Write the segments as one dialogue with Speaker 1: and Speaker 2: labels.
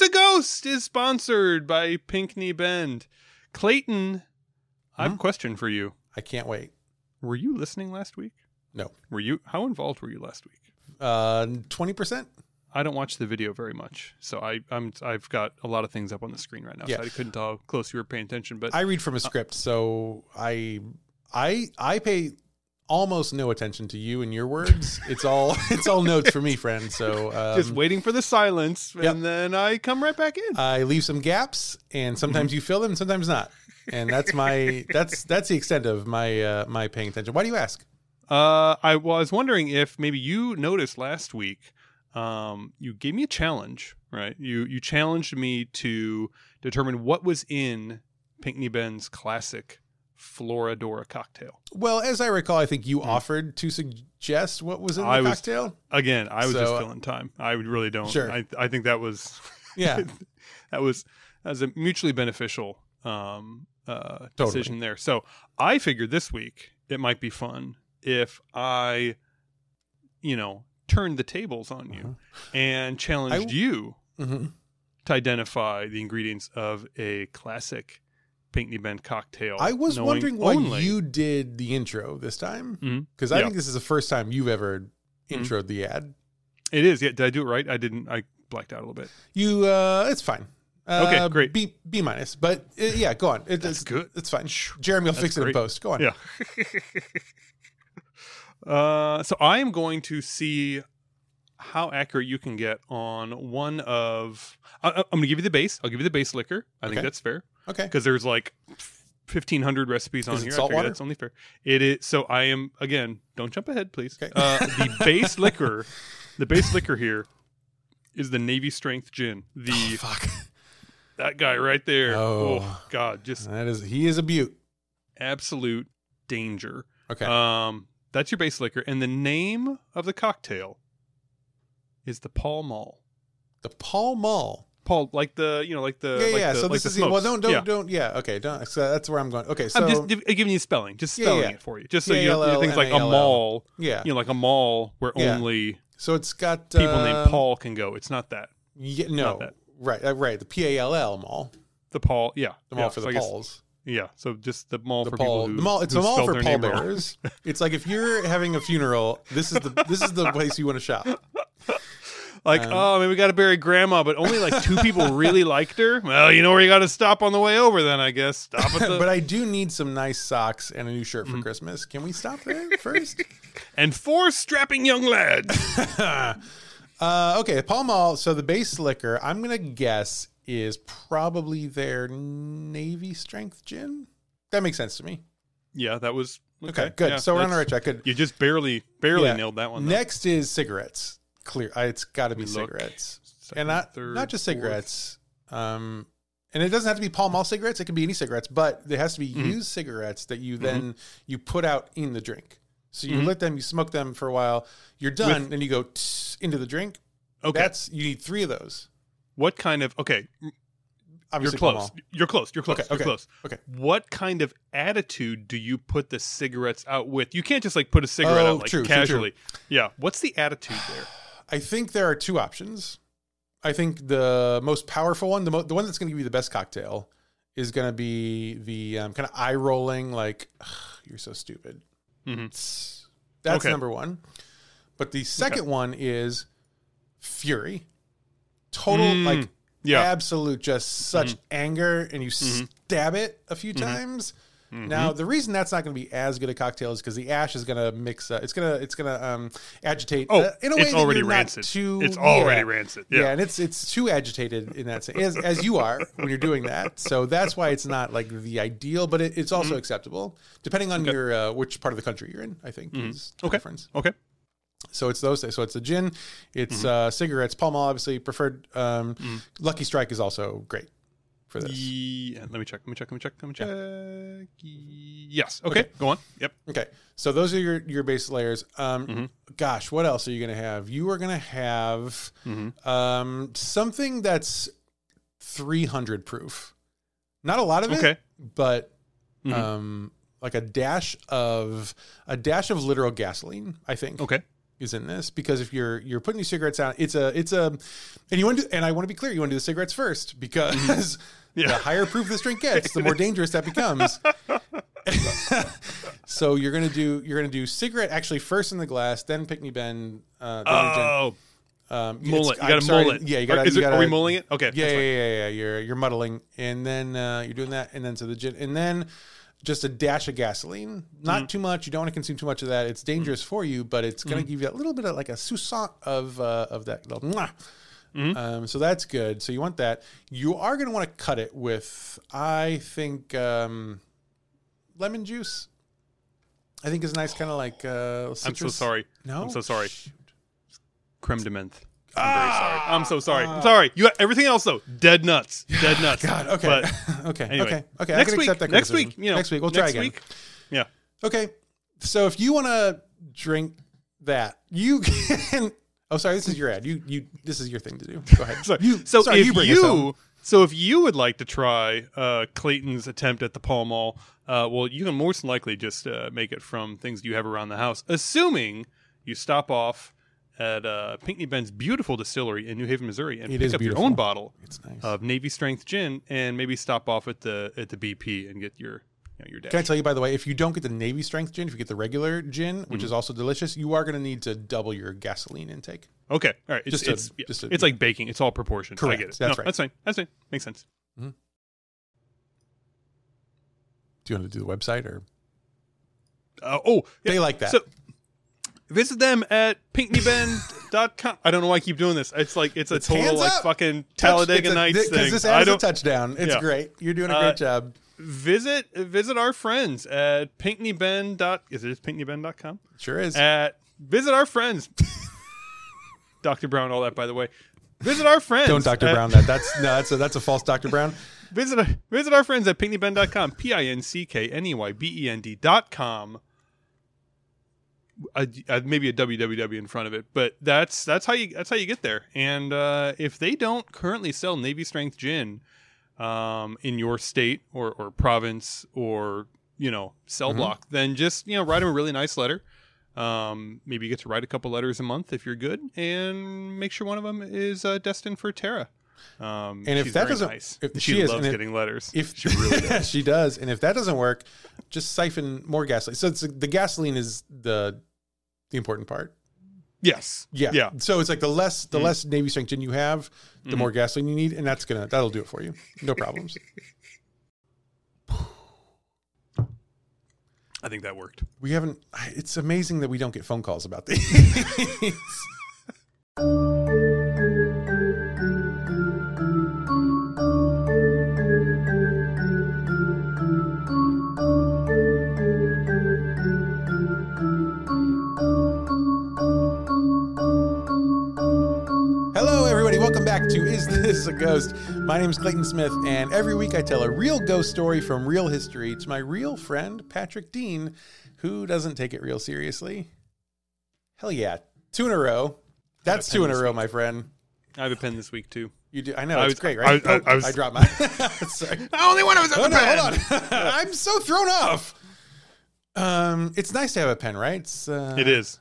Speaker 1: A Ghost is sponsored by Pinckney Bend. Clayton, I have a
Speaker 2: Hmm?
Speaker 1: question for you.
Speaker 2: I can't wait.
Speaker 1: Were you listening last week?
Speaker 2: No.
Speaker 1: Were you? How involved were you last week?
Speaker 2: Uh, twenty percent.
Speaker 1: I don't watch the video very much, so I, I'm I've got a lot of things up on the screen right now,
Speaker 2: Yeah.
Speaker 1: so I couldn't tell how close you were paying attention. But
Speaker 2: I read from a script, so I, I, I pay almost no attention to you and your words. It's all, it's all notes for me, friend. So um,
Speaker 1: just waiting for the silence,
Speaker 2: Yep.
Speaker 1: and then I come right back in.
Speaker 2: I leave some gaps, and sometimes you fill them, sometimes not. And that's my, that's that's the extent of my uh, my paying attention. Why do you ask?
Speaker 1: Uh, I was wondering if maybe you noticed last week. Um, you gave me a challenge, right? You you challenged me to determine what was in Pinckney Bend's classic Floradora cocktail.
Speaker 2: Well, as I recall, I think you offered to suggest what was in the
Speaker 1: I was-
Speaker 2: cocktail.
Speaker 1: Again, I was
Speaker 2: So,
Speaker 1: just
Speaker 2: uh,
Speaker 1: filling time. I really don't.
Speaker 2: Sure.
Speaker 1: I I think that was
Speaker 2: Yeah,
Speaker 1: that was that was a mutually beneficial um, uh,
Speaker 2: Totally.
Speaker 1: decision there. So I figured this week it might be fun if I, you know, turned the tables on you
Speaker 2: Uh-huh.
Speaker 1: and challenged you
Speaker 2: hmm
Speaker 1: to identify the ingredients of a classic Pinckney Bend cocktail.
Speaker 2: I was wondering why
Speaker 1: only-
Speaker 2: you did the intro this time because I
Speaker 1: Yeah.
Speaker 2: think this is the first time you've ever
Speaker 1: Mhm.
Speaker 2: introed the ad.
Speaker 1: It is. Yeah. Did I do it right? I didn't. I blacked out a little bit.
Speaker 2: You, uh, it's fine. Uh,
Speaker 1: Okay, great.
Speaker 2: B B minus, but uh, yeah, go on. It,
Speaker 1: That's
Speaker 2: it's
Speaker 1: good.
Speaker 2: It's fine. Jeremy will
Speaker 1: That's
Speaker 2: fix it in post. Go on.
Speaker 1: Yeah. uh, so I am going to see how accurate you can get on one of. I, I'm going to give you the base. I'll give you the base liquor. I think that's fair
Speaker 2: Okay.
Speaker 1: because there's like 1,500 recipes on
Speaker 2: Is
Speaker 1: here.
Speaker 2: salt
Speaker 1: I
Speaker 2: water?
Speaker 1: that's only fair. It is. So I am again. Don't jump ahead, please.
Speaker 2: Okay.
Speaker 1: Uh, the base liquor. The base liquor here is the Navy Strength Gin. The
Speaker 2: Oh, fuck.
Speaker 1: that guy right there.
Speaker 2: Oh.
Speaker 1: oh God, just
Speaker 2: That is he is a beaut.
Speaker 1: absolute danger.
Speaker 2: Okay.
Speaker 1: Um, that's your base liquor, and the name of the cocktail is the Pall Mall.
Speaker 2: the Pall Mall.
Speaker 1: Paul, like the you know, like the
Speaker 2: yeah,
Speaker 1: like
Speaker 2: yeah.
Speaker 1: the,
Speaker 2: so
Speaker 1: like
Speaker 2: this
Speaker 1: the
Speaker 2: is well, don't don't
Speaker 1: Yeah.
Speaker 2: don't. Yeah. Okay. Don't. So that's where I'm going. Okay. So
Speaker 1: I'm just giving you spelling, just spelling
Speaker 2: yeah.
Speaker 1: it for you, just so you, know, things like a
Speaker 2: M-A-L-L. yeah.
Speaker 1: you know, like a mall where only
Speaker 2: So it's got
Speaker 1: people named Paul can go. It's not that
Speaker 2: Yeah, no.
Speaker 1: that.
Speaker 2: Right. Uh, right. The P A L L Mall.
Speaker 1: the Paul, yeah,
Speaker 2: The mall
Speaker 1: yeah,
Speaker 2: for
Speaker 1: so
Speaker 2: the
Speaker 1: guess-
Speaker 2: Pauls.
Speaker 1: yeah. So just the mall
Speaker 2: The
Speaker 1: for
Speaker 2: Paul.
Speaker 1: people who
Speaker 2: the mall. It's a mall for
Speaker 1: their name wrong.
Speaker 2: pallbearers. it's like if you're having a funeral, this is the this is the place you want to shop.
Speaker 1: Like,
Speaker 2: Um,
Speaker 1: oh, maybe we got to bury grandma, but only like two people really liked her. Well, you know where you got to stop on the way over, then I guess. Stop at the
Speaker 2: but I do need some nice socks and a new shirt for
Speaker 1: Mm-hmm.
Speaker 2: Christmas. Can we stop there first?
Speaker 1: and four strapping young lads.
Speaker 2: uh, okay, Pall Mall. So the base liquor, I'm gonna guess, is probably their Navy Strength gin. That makes sense to me.
Speaker 1: yeah, that was okay.
Speaker 2: Okay, good.
Speaker 1: yeah,
Speaker 2: so we're on the right track. Good.
Speaker 1: You just barely, barely
Speaker 2: Yeah.
Speaker 1: nailed that one. though.
Speaker 2: Next is cigarettes. Clear. Uh, It's got to be
Speaker 1: look.
Speaker 2: cigarettes,
Speaker 1: Second,
Speaker 2: and not
Speaker 1: third,
Speaker 2: not just
Speaker 1: fourth.
Speaker 2: cigarettes. Um, and it doesn't have to be Pall Mall cigarettes. It can be any cigarettes, but it has to be
Speaker 1: Mhm.
Speaker 2: used cigarettes that you then you put out in the drink. So you
Speaker 1: Mhm.
Speaker 2: lit them, you smoke them for a while. You're done, and you go tss into the drink.
Speaker 1: Okay.
Speaker 2: That's you need three of those.
Speaker 1: what kind of? Okay,
Speaker 2: Obviously,
Speaker 1: you're close. You're close. You're close.
Speaker 2: Okay,
Speaker 1: You're
Speaker 2: okay,
Speaker 1: close.
Speaker 2: okay.
Speaker 1: What kind of attitude do you put the cigarettes out with? You can't just like put a cigarette
Speaker 2: Oh,
Speaker 1: out like
Speaker 2: true, true, true.
Speaker 1: casually. Yeah. What's the attitude there?
Speaker 2: I think there are two options. I think the most powerful one, the mo- the one that's going to give you the best cocktail, is going to be the um, kind of eye rolling, like "you're so stupid."
Speaker 1: Mhm.
Speaker 2: That's
Speaker 1: Okay.
Speaker 2: number one. But the second one is fury, total
Speaker 1: Mm,
Speaker 2: like
Speaker 1: Yeah. Mm-hmm.
Speaker 2: absolute, just such anger, and you stab it a few times.
Speaker 1: Mm-hmm.
Speaker 2: Now the reason that's not going to be as good a cocktail is because the ash is going to mix. Uh, it's gonna it's gonna um, agitate.
Speaker 1: Oh,
Speaker 2: uh, in a way
Speaker 1: it's already rancid.
Speaker 2: Too,
Speaker 1: it's already
Speaker 2: yeah.
Speaker 1: rancid.
Speaker 2: Yeah.
Speaker 1: Yeah.
Speaker 2: and it's it's too agitated in that sense, as, as you are when you're doing that. So that's why it's not like the ideal, but it, it's also acceptable depending on
Speaker 1: Mm-hmm. Okay.
Speaker 2: your uh, which part of the country you're in. I think is the
Speaker 1: Okay.
Speaker 2: difference.
Speaker 1: Okay.
Speaker 2: So it's those. So it's a gin, it's
Speaker 1: Mm-hmm.
Speaker 2: uh, cigarettes. Pall Mall obviously preferred. Um, Lucky Strike is also great for this.
Speaker 1: Yeah, let me check. Let me check. Let me check. Let me check. Yes. Okay.
Speaker 2: Okay.
Speaker 1: Go on. Yep.
Speaker 2: Okay, so those are your your base layers. Um,
Speaker 1: Mm-hmm.
Speaker 2: Gosh, what else are you going to have? You are going to have
Speaker 1: Mm-hmm.
Speaker 2: um, something that's 300 proof. Not a lot of it,
Speaker 1: Okay.
Speaker 2: but
Speaker 1: Mhm.
Speaker 2: um, like a dash of a dash of literal gasoline. I think.
Speaker 1: Okay.
Speaker 2: is in this because if you're you're putting these cigarettes out, it's a it's a and you want to and I want to be clear, you want to do the cigarettes first because
Speaker 1: Yeah.
Speaker 2: the higher proof this drink gets, the more dangerous that becomes. so you're gonna do you're gonna do cigarette actually first in the glass, then pick me Ben. Uh, then.
Speaker 1: Oh,
Speaker 2: Um,
Speaker 1: mullet. You got to
Speaker 2: sorry,
Speaker 1: mull it.
Speaker 2: Yeah, you
Speaker 1: Are-
Speaker 2: got
Speaker 1: Is
Speaker 2: to.
Speaker 1: are we mulling it? Okay.
Speaker 2: Yeah, yeah, yeah, yeah. You're you're muddling, and then uh, you're doing that, and then to the gin, and then just a dash of gasoline. Not
Speaker 1: Mm.
Speaker 2: too much. You don't want to consume too much of that. It's dangerous for you, but it's going to
Speaker 1: Mm.
Speaker 2: give you a little bit of like a sousant of uh, of that. Little.
Speaker 1: Mm-hmm.
Speaker 2: Um, so that's good. So you want that. You are going to want to cut it with, I think, um, lemon juice. I think is nice, kind of like. Uh,
Speaker 1: I'm so sorry.
Speaker 2: No,
Speaker 1: I'm so sorry.
Speaker 2: Shoot.
Speaker 1: Creme de menthe. I'm very sorry. I'm so sorry. I'm sorry. You got everything else though. Dead nuts. Dead nuts.
Speaker 2: God. Okay.
Speaker 1: But
Speaker 2: okay.
Speaker 1: anyway,
Speaker 2: okay. Okay. I
Speaker 1: next
Speaker 2: can
Speaker 1: week.
Speaker 2: accept that
Speaker 1: next week. You know.
Speaker 2: next week we'll try
Speaker 1: next
Speaker 2: again.
Speaker 1: Week, yeah.
Speaker 2: Okay. So if you want to drink that, you can. Oh, sorry. This is your ad. You you. This is your thing to do. Go ahead.
Speaker 1: Sorry.
Speaker 2: You,
Speaker 1: so
Speaker 2: sorry,
Speaker 1: if you,
Speaker 2: us
Speaker 1: so if you would like to try uh, Clayton's attempt at the Pall Mall, uh, well, you can most likely just uh, make it from things you have around the house, assuming you stop off at uh, Pinckney Bend's beautiful distillery in New Haven, Missouri, and
Speaker 2: It
Speaker 1: pick up
Speaker 2: beautiful.
Speaker 1: your own bottle
Speaker 2: nice.
Speaker 1: of Navy Strength gin, and maybe stop off at the at the BP and get your you know, your dash.
Speaker 2: Can I tell you, by the way, if you don't get the Navy Strength gin, if you get the regular gin, which
Speaker 1: Mm-hmm.
Speaker 2: is also delicious, you are going to need to double your gasoline intake.
Speaker 1: Okay, all right. It's
Speaker 2: Just a-
Speaker 1: it's, yeah,
Speaker 2: just a-
Speaker 1: it's like baking. It's all proportioned. I
Speaker 2: Correct.
Speaker 1: get it.
Speaker 2: That's
Speaker 1: No,
Speaker 2: right.
Speaker 1: That's fine. That's fine. Makes sense.
Speaker 2: Do you want to do the website or
Speaker 1: Uh, oh, yeah.
Speaker 2: they like that?
Speaker 1: So visit them at pinckneybend.com. I don't know why I keep doing this. It's like it's a
Speaker 2: It's
Speaker 1: total like
Speaker 2: up.
Speaker 1: fucking
Speaker 2: Touch-
Speaker 1: Talladega
Speaker 2: a-
Speaker 1: Nights
Speaker 2: th-
Speaker 1: thing.
Speaker 2: this adds a
Speaker 1: don't
Speaker 2: touchdown. It's
Speaker 1: Yeah.
Speaker 2: great. You're doing a
Speaker 1: Uh,
Speaker 2: great job.
Speaker 1: Visit visit our friends at pinckneybend. Dot, is it just pinckneybend.com?
Speaker 2: Sure is.
Speaker 1: At visit our friends. Dr. Brown, all that by the way. Visit our friends.
Speaker 2: don't Dr.
Speaker 1: at-
Speaker 2: Brown that. That's no, that's a that's a false Dr. Brown.
Speaker 1: Visit visit our friends at pinckneybend.com. P I N C K N E Y B E N D.com. Uh, uh, maybe a www in front of it, but that's that's how you that's how you get there. And uh, if they don't currently sell Navy Strength gin um, in your state or, or province or you know cell block, then just you know write them a really nice letter. Um, maybe you get to write a couple letters a month if you're good, and make sure one of them is uh, destined for Tara. Um,
Speaker 2: And if that doesn't-
Speaker 1: nice.
Speaker 2: if
Speaker 1: she,
Speaker 2: she is,
Speaker 1: loves
Speaker 2: if-
Speaker 1: getting letters.
Speaker 2: If
Speaker 1: she really does.
Speaker 2: she does, and if that doesn't work, just siphon more gasoline. So it's the gasoline is the the important part.
Speaker 1: Yes,
Speaker 2: Yeah.
Speaker 1: yeah.
Speaker 2: So it's like the less
Speaker 1: Mm.
Speaker 2: the less Navy strength you have, the more gasoline you need, and that's gonna that'll do it for you. No problems.
Speaker 1: I think that worked.
Speaker 2: we haven't. It's amazing that we don't get phone calls about these. back to Is This a Ghost? My name is Clayton Smith, and every week I tell a real ghost story from real history to my real friend, Patrick Dean, who doesn't take it real seriously. Hell yeah. Two in a row. That's two in a row, my friend.
Speaker 1: I have a pen this week too.
Speaker 2: You do. I know.
Speaker 1: I
Speaker 2: it's
Speaker 1: was-
Speaker 2: great, right?
Speaker 1: I-
Speaker 2: Oh,
Speaker 1: I was-
Speaker 2: I dropped mine. Sorry.
Speaker 1: Only one of us
Speaker 2: Oh, no, hold on. I'm so thrown off. Um, it's nice to have a pen, right? It's, uh,
Speaker 1: It is.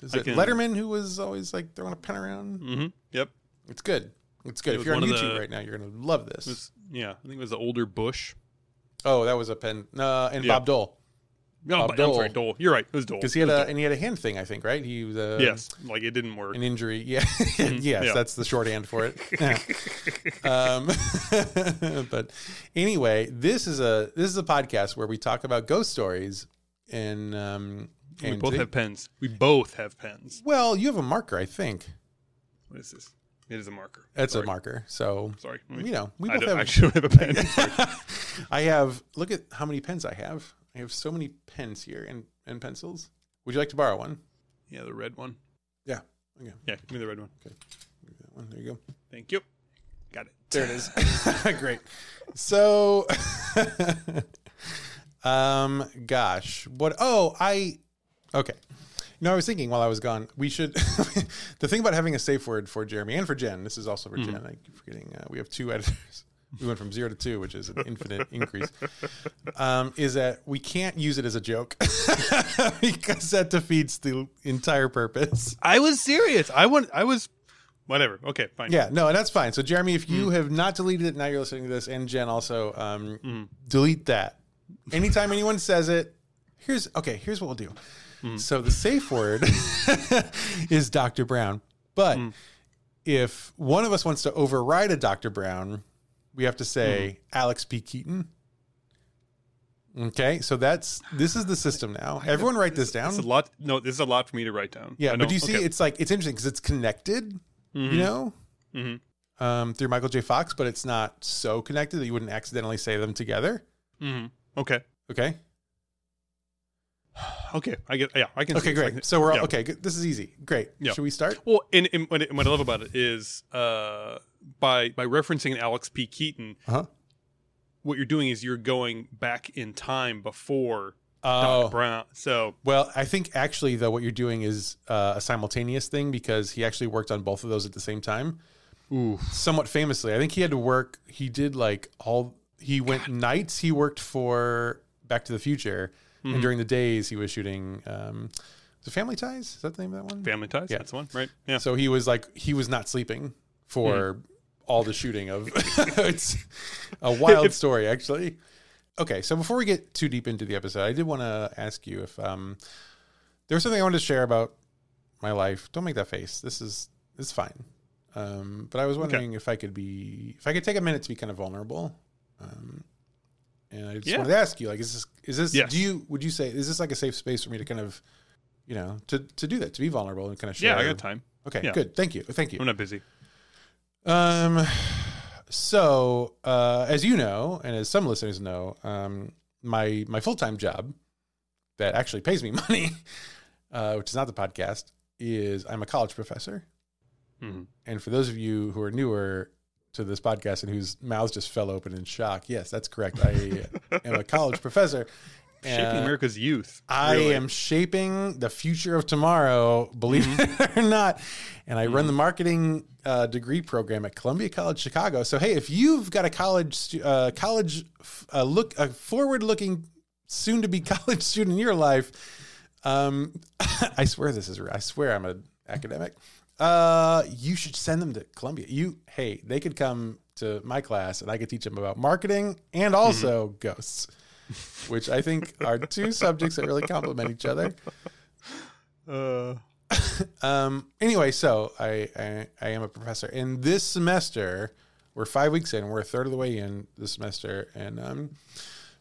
Speaker 2: Is it
Speaker 1: can-
Speaker 2: Letterman who was always like throwing a pen around?
Speaker 1: Mm-hmm. Yep.
Speaker 2: It's good. It's good.
Speaker 1: It
Speaker 2: If you're on YouTube
Speaker 1: the-
Speaker 2: right now, you're gonna love this.
Speaker 1: Was, yeah, I think it was the older Bush.
Speaker 2: oh, that was a pen. Uh, and
Speaker 1: Yeah.
Speaker 2: Bob Dole
Speaker 1: No,
Speaker 2: Bob
Speaker 1: but, I'm sorry,
Speaker 2: Dole.
Speaker 1: Dole. You're right. It was Dole.
Speaker 2: because he had a and he had a hand thing, I think, right? He was uh,
Speaker 1: yes, like it didn't work.
Speaker 2: an injury. Yeah, yes,
Speaker 1: yeah.
Speaker 2: that's the shorthand for it. um, but anyway, this is a this is a podcast where we talk about ghost stories and um
Speaker 1: we both have pens. We both have pens.
Speaker 2: well, you have a marker, I think.
Speaker 1: What is this? It is a marker.
Speaker 2: That's
Speaker 1: sorry.
Speaker 2: a marker. So
Speaker 1: Sorry.
Speaker 2: you know, we
Speaker 1: I
Speaker 2: both
Speaker 1: don't,
Speaker 2: have.
Speaker 1: actually have a pen.
Speaker 2: I have. Look at how many pens I have. I have so many pens here and and pencils. Would you like to borrow one?
Speaker 1: yeah, the red one.
Speaker 2: Yeah. Okay.
Speaker 1: Yeah, give me the red one.
Speaker 2: That one. There you go.
Speaker 1: Thank you. Got it.
Speaker 2: There it is. Great. So, um, gosh, what? Oh, I. Okay. Know, I was thinking while I was gone, we should. the thing about having a safe word for Jeremy and for Jen, this is also for Jen. I keep forgetting. Uh, we have two editors. we went from zero to two, which is an infinite increase, um, is that we can't use it as a joke because that defeats the entire purpose.
Speaker 1: I was serious. I want. I was. Whatever. Okay. Fine.
Speaker 2: Yeah, no, that's fine. So, Jeremy, if you have not deleted it, now you're listening to this, and Jen also, um, delete that. Anytime anyone says it, here's okay. Here's what we'll do. So the safe word is Dr. Brown, but if one of us wants to override a Dr. Brown, we have to say Alex P. Keaton. Okay, so that's this is the system now. Everyone, write this down.
Speaker 1: It's a lot. No, this is a lot for me to write down.
Speaker 2: Yeah, but do you see,
Speaker 1: okay.
Speaker 2: it's like it's interesting because it's connected, you know,
Speaker 1: Mhm.
Speaker 2: um, through Michael J. Fox, but it's not so connected that you wouldn't accidentally say them together.
Speaker 1: Mhm. Okay.
Speaker 2: Okay.
Speaker 1: Okay. I get. Yeah. I can.
Speaker 2: Okay, great. So we're all,
Speaker 1: yeah.
Speaker 2: okay. This is easy. Great.
Speaker 1: Yeah.
Speaker 2: Should we start?
Speaker 1: Well, and, and what, I love about it is uh, by by referencing Alex P. Keaton,
Speaker 2: Uh huh.
Speaker 1: what you're doing is you're going back in time before
Speaker 2: Oh,
Speaker 1: Doc Brown. So
Speaker 2: well, I think actually though what you're doing is uh, a simultaneous thing because he actually worked on both of those at the same time.
Speaker 1: Ooh.
Speaker 2: Somewhat famously, I think he had to work. He did like all. He went nights. He worked for Back to the Future,
Speaker 1: Mm-hmm.
Speaker 2: and during the days he was shooting. Um, it Family Ties? Is that the name of that one?
Speaker 1: Family Ties.
Speaker 2: Yeah.
Speaker 1: That's the one, right? Yeah.
Speaker 2: So he was like he was not sleeping for all the shooting of it's a wild story actually. Okay, so before we get too deep into the episode, I did want to ask you if um there was something I wanted to share about my life. Don't make that face. This is this is fine. Um, but I was wondering if I could be if I could take a minute to be kind of vulnerable. Um, and I just
Speaker 1: Yeah.
Speaker 2: wanted to ask you, like, is this is this
Speaker 1: Yes.
Speaker 2: do you would you say is this like a safe space for me to kind of you know to to do that to be vulnerable and kind of share?
Speaker 1: yeah, I got time.
Speaker 2: Okay,
Speaker 1: Yeah.
Speaker 2: good. Thank you. Thank you.
Speaker 1: I'm not busy.
Speaker 2: Um, so uh, as you know, and as some listeners know, um, my my full time job that actually pays me money, uh, which is not the podcast, is I'm a college professor.
Speaker 1: Mhm.
Speaker 2: And for those of you who are newer to this podcast and whose mouths just fell open in shock, yes, that's correct. I am a college professor.
Speaker 1: Shaping
Speaker 2: Uh,
Speaker 1: America's youth.
Speaker 2: I am shaping the future of tomorrow, believe it or not. And I run the marketing uh, degree program at Columbia College Chicago. So hey, if you've got a college uh, college uh, look a forward looking soon to be college student in your life, um, I swear this is I swear I'm an academic. Uh, you should send them to Columbia. You hey, they could come to my class and I could teach them about marketing and also ghosts which I think are two subjects that really complement each other.
Speaker 1: Uh,
Speaker 2: Um, anyway, so I, I I am a professor, and this semester we're five weeks in. We're a third of the way in this semester, and um,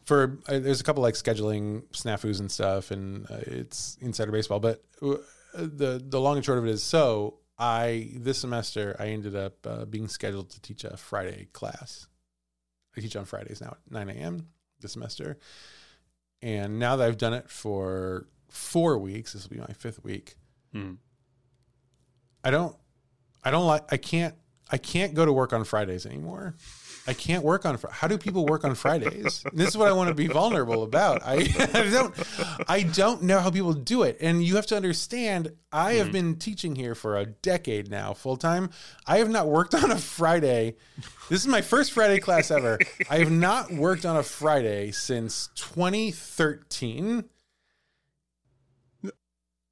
Speaker 2: for uh, there's a couple like scheduling snafus and stuff, and uh, it's insider baseball. But uh, the the long and short of it is, so I this semester I ended up uh, being scheduled to teach a Friday class. I teach on Fridays now at 9 a.m. this semester, and now that I've done it for four weeks, this will be my fifth week.
Speaker 1: hmm.
Speaker 2: I don't I don't like I can't I can't go to work on Fridays anymore. I can't work on Fri- how do people work on Fridays? this is what I want to be vulnerable about. I, I don't I don't know how people do it. And you have to understand I have hmm. been teaching here for a decade now full time. I have not worked on a Friday. This is my first Friday class ever. I have not worked on a Friday since 2013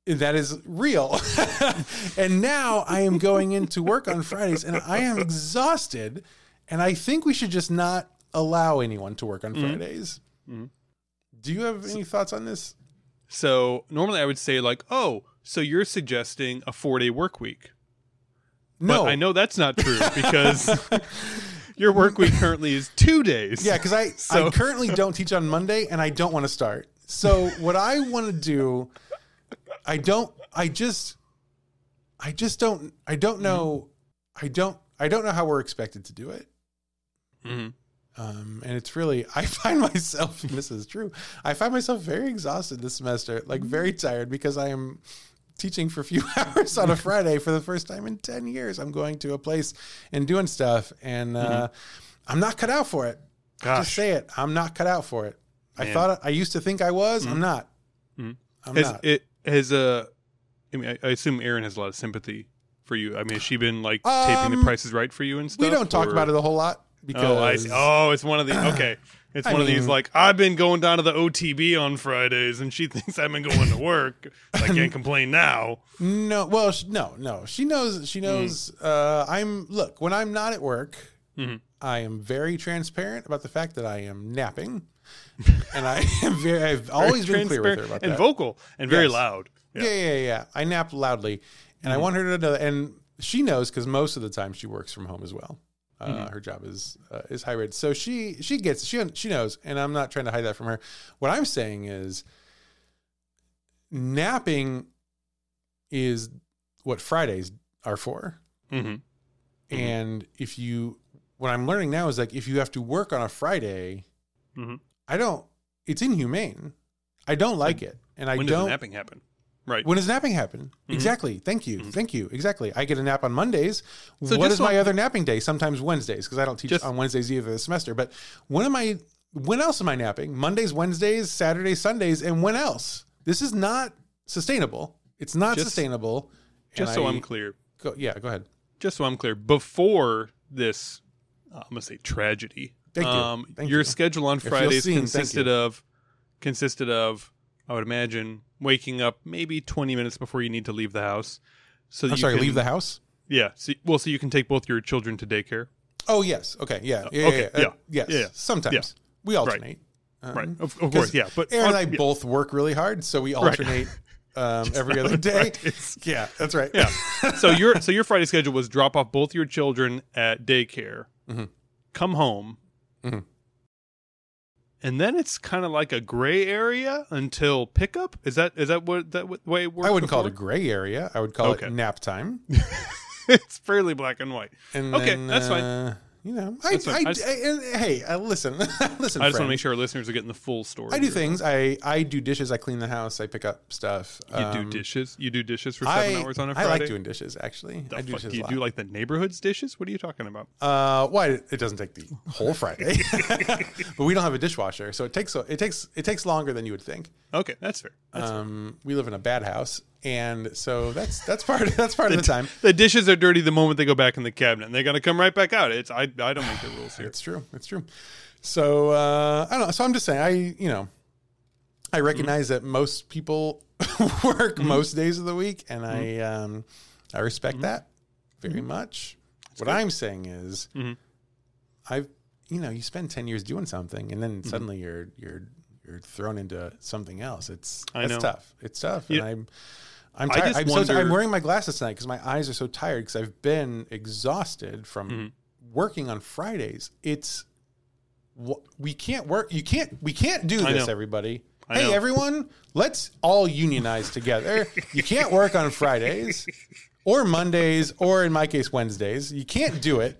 Speaker 2: that is real. and now I am going into work on Fridays and I am exhausted. And I think we should just not allow anyone to work on mm-hmm. Fridays. Mm-hmm. Do you have any thoughts on this?
Speaker 1: So normally I would say like, oh, so you're suggesting a four day work week.
Speaker 2: No.
Speaker 1: But I know that's not true because your work week currently is two days.
Speaker 2: Yeah, because I, I currently don't teach on Monday and I don't want to start. So what I want to do, I don't I just I just don't I don't know I don't I don't know how we're expected to do it.
Speaker 1: Mhm.
Speaker 2: Um, and it's really, I find myself, and this is true, I find myself very exhausted this semester, like very tired because I am teaching for a few hours on a Friday for the first time in 10 years. I'm going to a place and doing stuff, and uh, I'm not cut out for it.
Speaker 1: Gosh.
Speaker 2: Just say it. I'm not cut out for it. I thought, I used to think I was. I'm not.
Speaker 1: Mhm.
Speaker 2: I'm
Speaker 1: Has
Speaker 2: not.
Speaker 1: it has uh I mean I, I assume Erin has a lot of sympathy for you. I mean, has she been like taping
Speaker 2: Um,
Speaker 1: the prices right for you and stuff?
Speaker 2: we don't talk
Speaker 1: or-
Speaker 2: about it a whole lot. Because
Speaker 1: oh, I see. oh, it's one of the okay. It's
Speaker 2: I
Speaker 1: one of these like I've been going down to the OTB on Fridays, and she thinks I've been going to work. I can't complain now.
Speaker 2: no, well, sh- no, no. She knows. She knows. Uh, I'm look when I'm not at work.
Speaker 1: Mhm.
Speaker 2: I am very transparent about the fact that I am napping, and I am very. I've always been clear with her about
Speaker 1: and
Speaker 2: that.
Speaker 1: And vocal and very
Speaker 2: Yes.
Speaker 1: loud.
Speaker 2: Yeah, yeah, yeah. yeah. I nap loudly, and I want her to know. And she knows because most of the time she works from home as well. Uh, Her job is uh, is hybrid, so she she gets she she knows, and I'm not trying to hide that from her. What I'm saying is, napping is what Fridays are for,
Speaker 1: hmm
Speaker 2: and if you what I'm learning now is like if you have to work on a Friday,
Speaker 1: Mhm.
Speaker 2: I don't. It's inhumane. I don't like it, and I
Speaker 1: When
Speaker 2: don't.
Speaker 1: the napping happen? Right.
Speaker 2: When does napping happen?
Speaker 1: Mm-hmm.
Speaker 2: Exactly. Thank you. Thank you. Exactly. I get a nap on Mondays.
Speaker 1: So
Speaker 2: what is my other napping day? Sometimes Wednesdays because I don't teach
Speaker 1: Just-
Speaker 2: on Wednesdays either this semester. But when am I? When else am I napping? Mondays, Wednesdays, Saturdays, Sundays, and when else? This is not sustainable. It's not
Speaker 1: Just-
Speaker 2: sustainable.
Speaker 1: just so
Speaker 2: I-
Speaker 1: I'm clear,
Speaker 2: Go, yeah. Go ahead.
Speaker 1: just so I'm clear, before this, uh, I'm gonna say tragedy.
Speaker 2: Thank you.
Speaker 1: Um,
Speaker 2: Thank
Speaker 1: your
Speaker 2: you.
Speaker 1: schedule on Fridays
Speaker 2: seen.
Speaker 1: Consisted of consisted of, I would imagine, waking up maybe 20 minutes before you need to leave the house. So that
Speaker 2: I'm sorry.
Speaker 1: can-
Speaker 2: Leave the house.
Speaker 1: Yeah. So, well, so you can take both your children to daycare.
Speaker 2: Oh yes. Okay. Yeah. Yeah.
Speaker 1: okay,
Speaker 2: Yeah. uh,
Speaker 1: yeah,
Speaker 2: yes.
Speaker 1: yeah,
Speaker 2: Sometimes
Speaker 1: yeah.
Speaker 2: we alternate. Um,
Speaker 1: right. Of, of course. Yeah. But
Speaker 2: Aaron and I
Speaker 1: yeah.
Speaker 2: both work really hard, so we alternate um, every other day. Yeah, that's right.
Speaker 1: Yeah. so your so your Friday schedule was drop off both your children at daycare,
Speaker 2: Mhm.
Speaker 1: come home,
Speaker 2: Mhm.
Speaker 1: And then it's kind of like a gray area until pickup. Is that is that what that way it works?
Speaker 2: I wouldn't call it a gray area. I would call
Speaker 1: Okay.
Speaker 2: it nap time.
Speaker 1: it's fairly black and white.
Speaker 2: And
Speaker 1: Okay,
Speaker 2: then,
Speaker 1: that's fine.
Speaker 2: uh, You know, I. I,
Speaker 1: I just-
Speaker 2: I- hey, uh, listen, listen.
Speaker 1: I just want to make sure our listeners are getting the full story.
Speaker 2: I do
Speaker 1: here.
Speaker 2: things. I I do dishes. I clean the house. I pick up stuff.
Speaker 1: You
Speaker 2: Um,
Speaker 1: do dishes. You do dishes for seven hours on a Friday.
Speaker 2: I like doing dishes. Actually,
Speaker 1: The
Speaker 2: I do dishes
Speaker 1: do you do like the neighborhood's dishes? What are you talking about?
Speaker 2: Uh, why it doesn't take the whole Friday, but we don't have a dishwasher, so it takes it takes it takes longer than you would think.
Speaker 1: Okay, that's fair. That's
Speaker 2: Um, we live in a bad house, and so that's that's part that's part of the time.
Speaker 1: the dishes are dirty the moment they go back in the cabinet. and They're gonna come right back out. It's I I don't make the rules here.
Speaker 2: It's true. It's true. So uh, I don't know. So I'm just saying. I you know, I recognize that most people work most days of the week, and I um, I respect that very much. what I'm saying is,
Speaker 1: Mhm.
Speaker 2: I've you know, you spend ten years doing something, and then suddenly you're you're you're thrown into something else. It's
Speaker 1: I
Speaker 2: that's
Speaker 1: know.
Speaker 2: tough. It's tough,
Speaker 1: Yeah.
Speaker 2: and I'm. I'm
Speaker 1: I
Speaker 2: tired.
Speaker 1: just
Speaker 2: I'm, so tired. I'm wearing my glasses tonight because my eyes are so tired because I've been exhausted from
Speaker 1: Mhm.
Speaker 2: working on Fridays. It's we can't work. You can't. We can't do this, everybody.
Speaker 1: I
Speaker 2: hey,
Speaker 1: know.
Speaker 2: everyone, let's all unionize together. You can't work on Fridays or Mondays or, in my case, Wednesdays. You can't do it.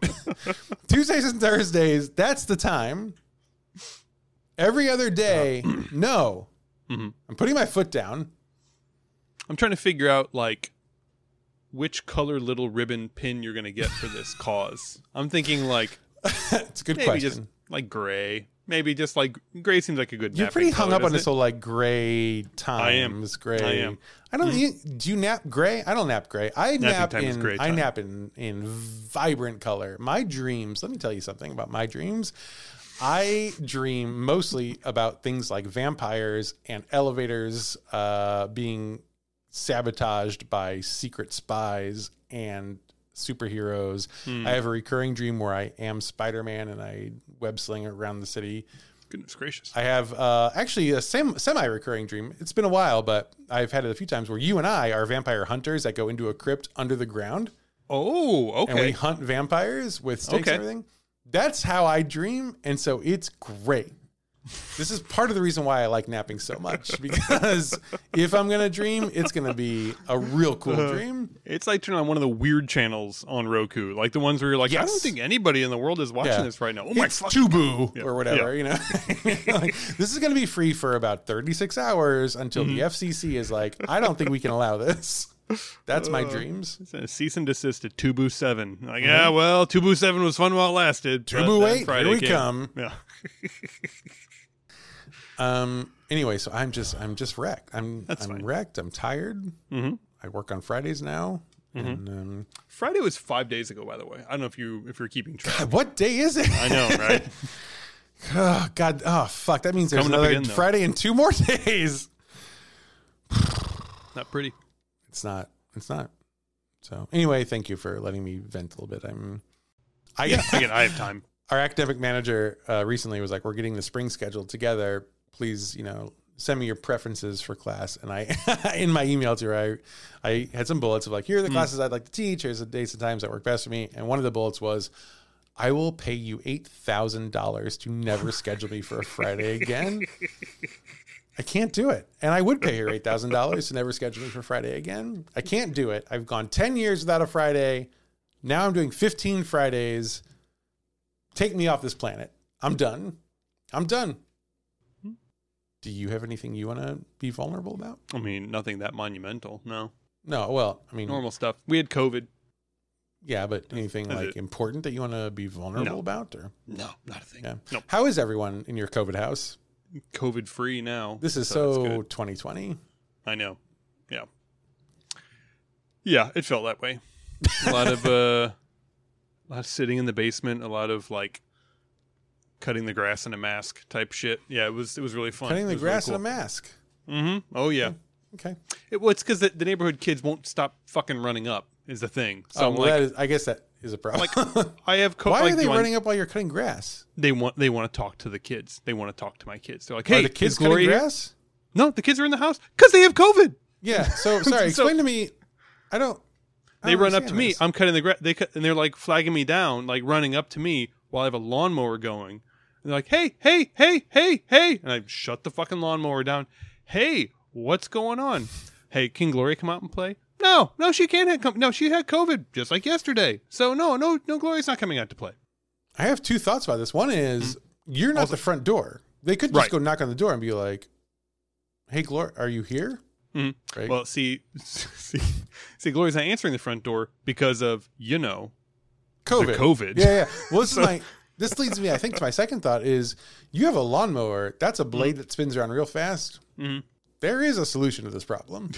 Speaker 2: Tuesdays and Thursdays. That's the time. Every other day, no.
Speaker 1: Mhm.
Speaker 2: I'm putting my foot down.
Speaker 1: I'm trying to figure out like which color little ribbon pin you're gonna get for this cause. I'm thinking like
Speaker 2: it's a good
Speaker 1: maybe
Speaker 2: question.
Speaker 1: just like gray. Maybe just like gray seems like a good.
Speaker 2: You're
Speaker 1: napping
Speaker 2: pretty hung
Speaker 1: color,
Speaker 2: up on this
Speaker 1: it?
Speaker 2: whole like gray times. I am. Gray.
Speaker 1: I am.
Speaker 2: I don't. You, do you nap gray? I don't nap gray. I nap
Speaker 1: time is
Speaker 2: in.
Speaker 1: gray
Speaker 2: I nap in in vibrant color. My dreams. Let me tell you something about my dreams. I dream mostly about things like vampires and elevators uh, being sabotaged by secret spies and superheroes.
Speaker 1: Hmm.
Speaker 2: I have a recurring dream where I am Spider Man and I web sling around the city.
Speaker 1: Goodness gracious.
Speaker 2: I have uh, actually a sem- semi-recurring dream. It's been a while, but I've had it a few times where you and I are vampire hunters that go into a crypt under the ground
Speaker 1: oh, okay.
Speaker 2: and we hunt vampires with stakes
Speaker 1: Okay.
Speaker 2: and everything. That's how I dream, and so it's great. This is part of the reason why I like napping so much because if I'm gonna dream, it's gonna be a real cool
Speaker 1: Uh-huh.
Speaker 2: dream.
Speaker 1: It's like turning on one of the weird channels on Roku, like the ones where you're like, I don't think anybody in the world is watching
Speaker 2: Yeah.
Speaker 1: this right now. Oh my
Speaker 2: it's
Speaker 1: fuck!
Speaker 2: Tubi
Speaker 1: Yeah.
Speaker 2: or whatever, you know. like, this is going to be free for about 36 hours until
Speaker 1: Mm-hmm.
Speaker 2: the FCC is like, I don't think we can allow this. That's my
Speaker 1: Uh,
Speaker 2: dreams.
Speaker 1: It's a cease and desist at Tubi Seven. Like, yeah, well, Tubi Seven was fun while it lasted. Tubi
Speaker 2: 8,
Speaker 1: Friday
Speaker 2: here we
Speaker 1: came.
Speaker 2: come.
Speaker 1: Yeah.
Speaker 2: Um. Anyway, so I'm just I'm just wrecked. I'm
Speaker 1: That's
Speaker 2: I'm
Speaker 1: fine.
Speaker 2: wrecked. I'm tired.
Speaker 1: hmm
Speaker 2: I work on Fridays now. And, um,
Speaker 1: Friday was five days ago, by the way. I don't know if you if you're keeping track.
Speaker 2: God, what day is it?
Speaker 1: I know, right?
Speaker 2: oh, God. Oh, fuck. That means there's
Speaker 1: coming up
Speaker 2: another
Speaker 1: again, though.
Speaker 2: Friday and two more days.
Speaker 1: Not pretty.
Speaker 2: It's not. It's not. So anyway, thank you for letting me vent a little bit. I'm. I
Speaker 1: Yeah, again, I have time.
Speaker 2: our academic manager uh, recently was like, "We're getting the spring schedule together. Please, you know, send me your preferences for class." And I, in my email to her, I, I had some bullets of like, "Here are the hmm. classes I'd like to teach. Here's the dates and times that work best for me." And one of the bullets was, "I will pay you eight thousand dollars to never schedule me for a Friday again." I can't do it. And I would pay her $8,000 to never schedule me for Friday again. I can't do it. I've gone 10 years without a Friday. Now I'm doing 15 Fridays. Take me off this planet. I'm done. I'm done. Do you have anything you want to be vulnerable about?
Speaker 1: I mean, nothing that monumental. No,
Speaker 2: No. Well, I mean,
Speaker 1: normal stuff. We had COVID.
Speaker 2: yeah, but anything
Speaker 1: That's
Speaker 2: like
Speaker 1: it.
Speaker 2: important that you want to be vulnerable
Speaker 1: No.
Speaker 2: about or
Speaker 1: No, not a thing.
Speaker 2: yeah.
Speaker 1: No,
Speaker 2: How is everyone in your COVID house?
Speaker 1: COVID free now.
Speaker 2: This is
Speaker 1: that's
Speaker 2: so 2020.
Speaker 1: I know. Yeah. Yeah, it felt that way. A lot of uh, a lot of sitting in the basement. A lot of like cutting the grass in a mask type shit. Yeah, it was it was really fun.
Speaker 2: Cutting the
Speaker 1: was really
Speaker 2: grass in a mask.
Speaker 1: Mm-hmm. Oh yeah.
Speaker 2: Okay.
Speaker 1: It, well, it's because the, the neighborhood kids won't stop fucking running up. Is the thing. So
Speaker 2: oh, well,
Speaker 1: like,
Speaker 2: is, I guess that is a problem.
Speaker 1: I have co-
Speaker 2: Why
Speaker 1: like,
Speaker 2: are they
Speaker 1: do I-
Speaker 2: running up while you're cutting grass?
Speaker 1: They want they want to talk to the kids. They want to talk to my kids. They're like,
Speaker 2: are
Speaker 1: "Hey,
Speaker 2: the kids cutting
Speaker 1: here?"
Speaker 2: grass?
Speaker 1: No, the kids are in the house because they have COVID.
Speaker 2: Yeah. So sorry.
Speaker 1: So-
Speaker 2: explain to me. I don't. I
Speaker 1: They
Speaker 2: don't
Speaker 1: run up to me.
Speaker 2: this.
Speaker 1: I'm cutting the grass. They cut, and they're like flagging me down, like running up to me while I have a lawnmower going. And they're like, "Hey, hey, hey, hey, hey!" And I shut the fucking lawnmower down. Hey, what's going on? Hey, can Gloria come out and play? No, no, she can't have come. No, she had COVID just like yesterday. So no, no, no, Gloria's not coming out to play.
Speaker 2: I have two thoughts about this. One is you're not
Speaker 1: Also-
Speaker 2: the front door. They could just
Speaker 1: Right.
Speaker 2: go knock on the door and be like, "Hey, Gloria, are you here?"
Speaker 1: Mhm.
Speaker 2: Right.
Speaker 1: Well, see, see, see, Gloria's not answering the front door because of you know
Speaker 2: COVID.
Speaker 1: COVID.
Speaker 2: Yeah, yeah. Well, this is my. This leads me, I think, to my second thought: is you have a lawnmower. That's a blade that spins around real fast.
Speaker 1: Mhm.
Speaker 2: There is a solution to this problem.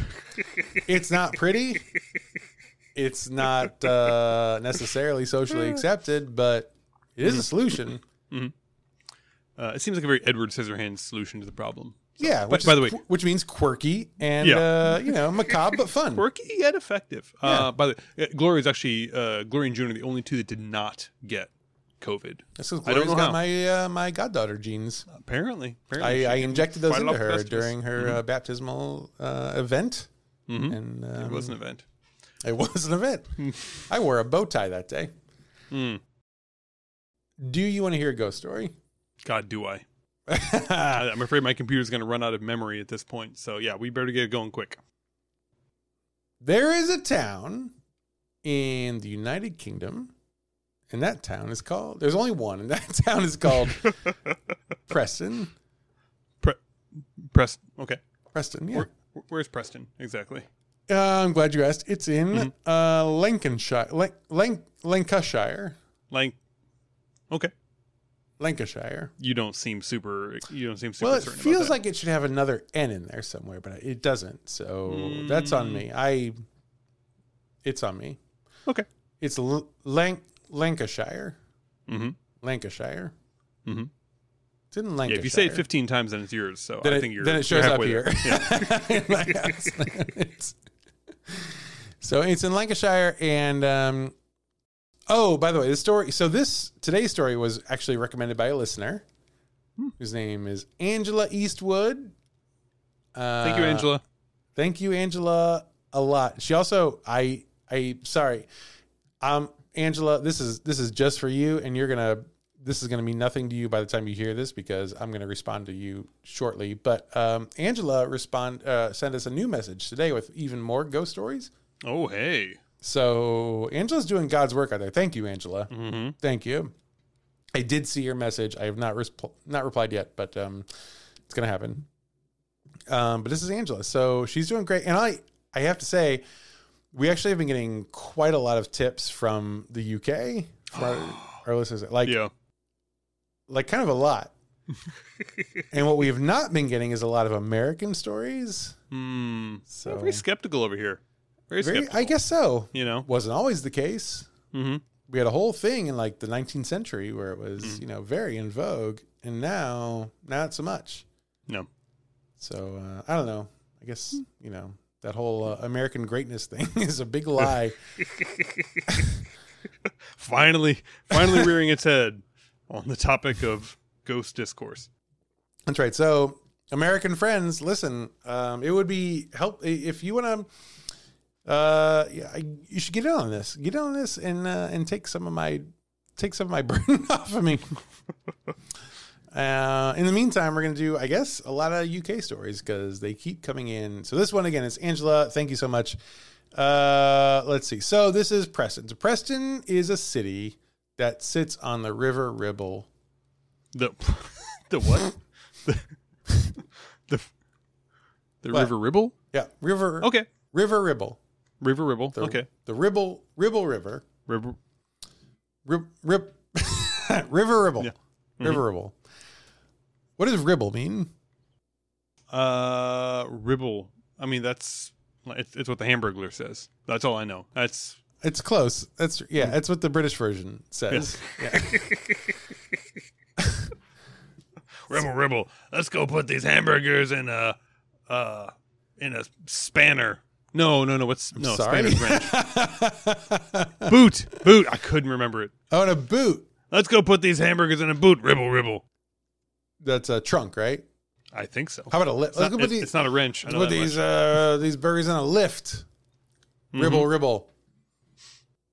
Speaker 2: it's not pretty. It's not uh, necessarily socially accepted, but it is a solution.
Speaker 1: Uh, it seems like a very Edward Scissorhands solution to the problem.
Speaker 2: Yeah. Which
Speaker 1: by
Speaker 2: is
Speaker 1: the way-
Speaker 2: qu- which means quirky and
Speaker 1: Yeah.
Speaker 2: uh, you know macabre but fun.
Speaker 1: quirky yet effective.
Speaker 2: Yeah.
Speaker 1: Uh, by the way, Gloria is actually uh, Gloria and June are the only two that did not get COVID.
Speaker 2: That's because
Speaker 1: I don't know
Speaker 2: got
Speaker 1: how.
Speaker 2: my uh, my goddaughter genes.
Speaker 1: Apparently, apparently
Speaker 2: I, I injected those into her during her uh, baptismal uh, event,
Speaker 1: Mhm.
Speaker 2: and um,
Speaker 1: It was an event.
Speaker 2: It was an event. I wore a bow tie that day.
Speaker 1: Mm.
Speaker 2: Do you want to hear a ghost story?
Speaker 1: God, do I? I- I'm afraid my computer's going to run out of memory at this point. So yeah, we better get going quick.
Speaker 2: there is a town in the United Kingdom, and that town is called. There's only one, and that town is called Preston.
Speaker 1: Preston. Okay.
Speaker 2: Preston, yeah.
Speaker 1: Where, where's Preston exactly?
Speaker 2: Uh, I'm glad you asked. It's in
Speaker 1: Mhm.
Speaker 2: uh, Lancashire. Lan- Lan- Lancashire.
Speaker 1: Like, okay.
Speaker 2: Lancashire.
Speaker 1: You don't seem super. You don't seem super.
Speaker 2: Well, it feels like it should have another N in there somewhere, but it doesn't. So that's on
Speaker 1: Mm.
Speaker 2: me. I. It's on me.
Speaker 1: Okay.
Speaker 2: It's Lanc- Lancashire.
Speaker 1: Mm-hmm.
Speaker 2: Lancashire.
Speaker 1: Mhm.
Speaker 2: It's in
Speaker 1: Yeah,
Speaker 2: Lancashire.
Speaker 1: if you say it 15 times, then it's yours. So
Speaker 2: then
Speaker 1: I
Speaker 2: it,
Speaker 1: think you're.
Speaker 2: then it shows up here.
Speaker 1: Yeah.
Speaker 2: In my house. It's- so it's in Lancashire, and um, oh, by the way, the story. So this today's story was actually recommended by a listener,
Speaker 1: Hmm.
Speaker 2: whose name is Angela Eastwood. Uh,
Speaker 1: Thank you, Angela.
Speaker 2: Thank you, Angela, a lot. She also, I, I, sorry, um, Angela, this is this is just for you, and you're gonna, this is gonna mean nothing to you by the time you hear this because I'm gonna respond to you shortly. But um, Angela respond, uh, sent us a new message today with even more ghost stories.
Speaker 1: Oh, hey.
Speaker 2: So Angela's doing God's work out there. Thank you, Angela.
Speaker 1: Mm-hmm.
Speaker 2: Thank you. I did see your message. I have not resp- not replied yet, but um, it's gonna happen. Um, but this is Angela, so she's doing great, and I I have to say, we actually have been getting quite a lot of tips from the UK from our, our listeners, like
Speaker 1: Yeah.
Speaker 2: like kind of a lot. and what we have not been getting is a lot of American stories.
Speaker 1: Hmm.
Speaker 2: So
Speaker 1: I'm very skeptical over here. very,
Speaker 2: Very,
Speaker 1: skeptical.
Speaker 2: I guess so.
Speaker 1: you know.
Speaker 2: Wasn't always the case.
Speaker 1: Mm-hmm.
Speaker 2: We had a whole thing in like the 19th century where it was,
Speaker 1: Mm.
Speaker 2: you know, very in vogue, and now not so much.
Speaker 1: No.
Speaker 2: So uh, I don't know. I guess you know that whole uh, American greatness thing is a big lie.
Speaker 1: Finally, finally rearing its head on the topic of ghost discourse.
Speaker 2: That's right. So, American friends, listen. Um, it would be help if you want to. Uh, yeah, you should get in on this. Get in on this and uh, and take some of my take some of my burden off of me. Uh, in the meantime, we're going to do, I guess, a lot of UK stories because they keep coming in. So this one again is Angela. Thank you so much. Uh, let's see. So this is Preston. So Preston is a city that sits on the River Ribble.
Speaker 1: The the what? the the, the
Speaker 2: What?
Speaker 1: River Ribble?
Speaker 2: Yeah, River.
Speaker 1: Okay.
Speaker 2: River Ribble.
Speaker 1: River Ribble.
Speaker 2: The,
Speaker 1: okay.
Speaker 2: The Ribble Ribble River.
Speaker 1: River.
Speaker 2: Rib, rib, River Ribble.
Speaker 1: Yeah.
Speaker 2: River Ribble. What does Ribble mean?
Speaker 1: Uh, Ribble. I mean, that's it's, it's what the Hamburglar says. That's all I know. That's
Speaker 2: It's close. That's yeah. That's what the British version says. Yeah.
Speaker 1: Ribble Ribble. Let's go put these hamburgers in a uh in a spanner. No, no, no. What's no
Speaker 2: Sorry.
Speaker 1: boot, boot. I couldn't remember it.
Speaker 2: oh, and a boot.
Speaker 1: Let's go put these hamburgers in a boot. Ribble Ribble.
Speaker 2: That's a trunk, right?
Speaker 1: I think so.
Speaker 2: How about a lift?
Speaker 1: It's not,
Speaker 2: these.
Speaker 1: it's not a wrench. Know
Speaker 2: put these uh these burgers in a lift.
Speaker 1: Mm-hmm.
Speaker 2: Ribble Ribble.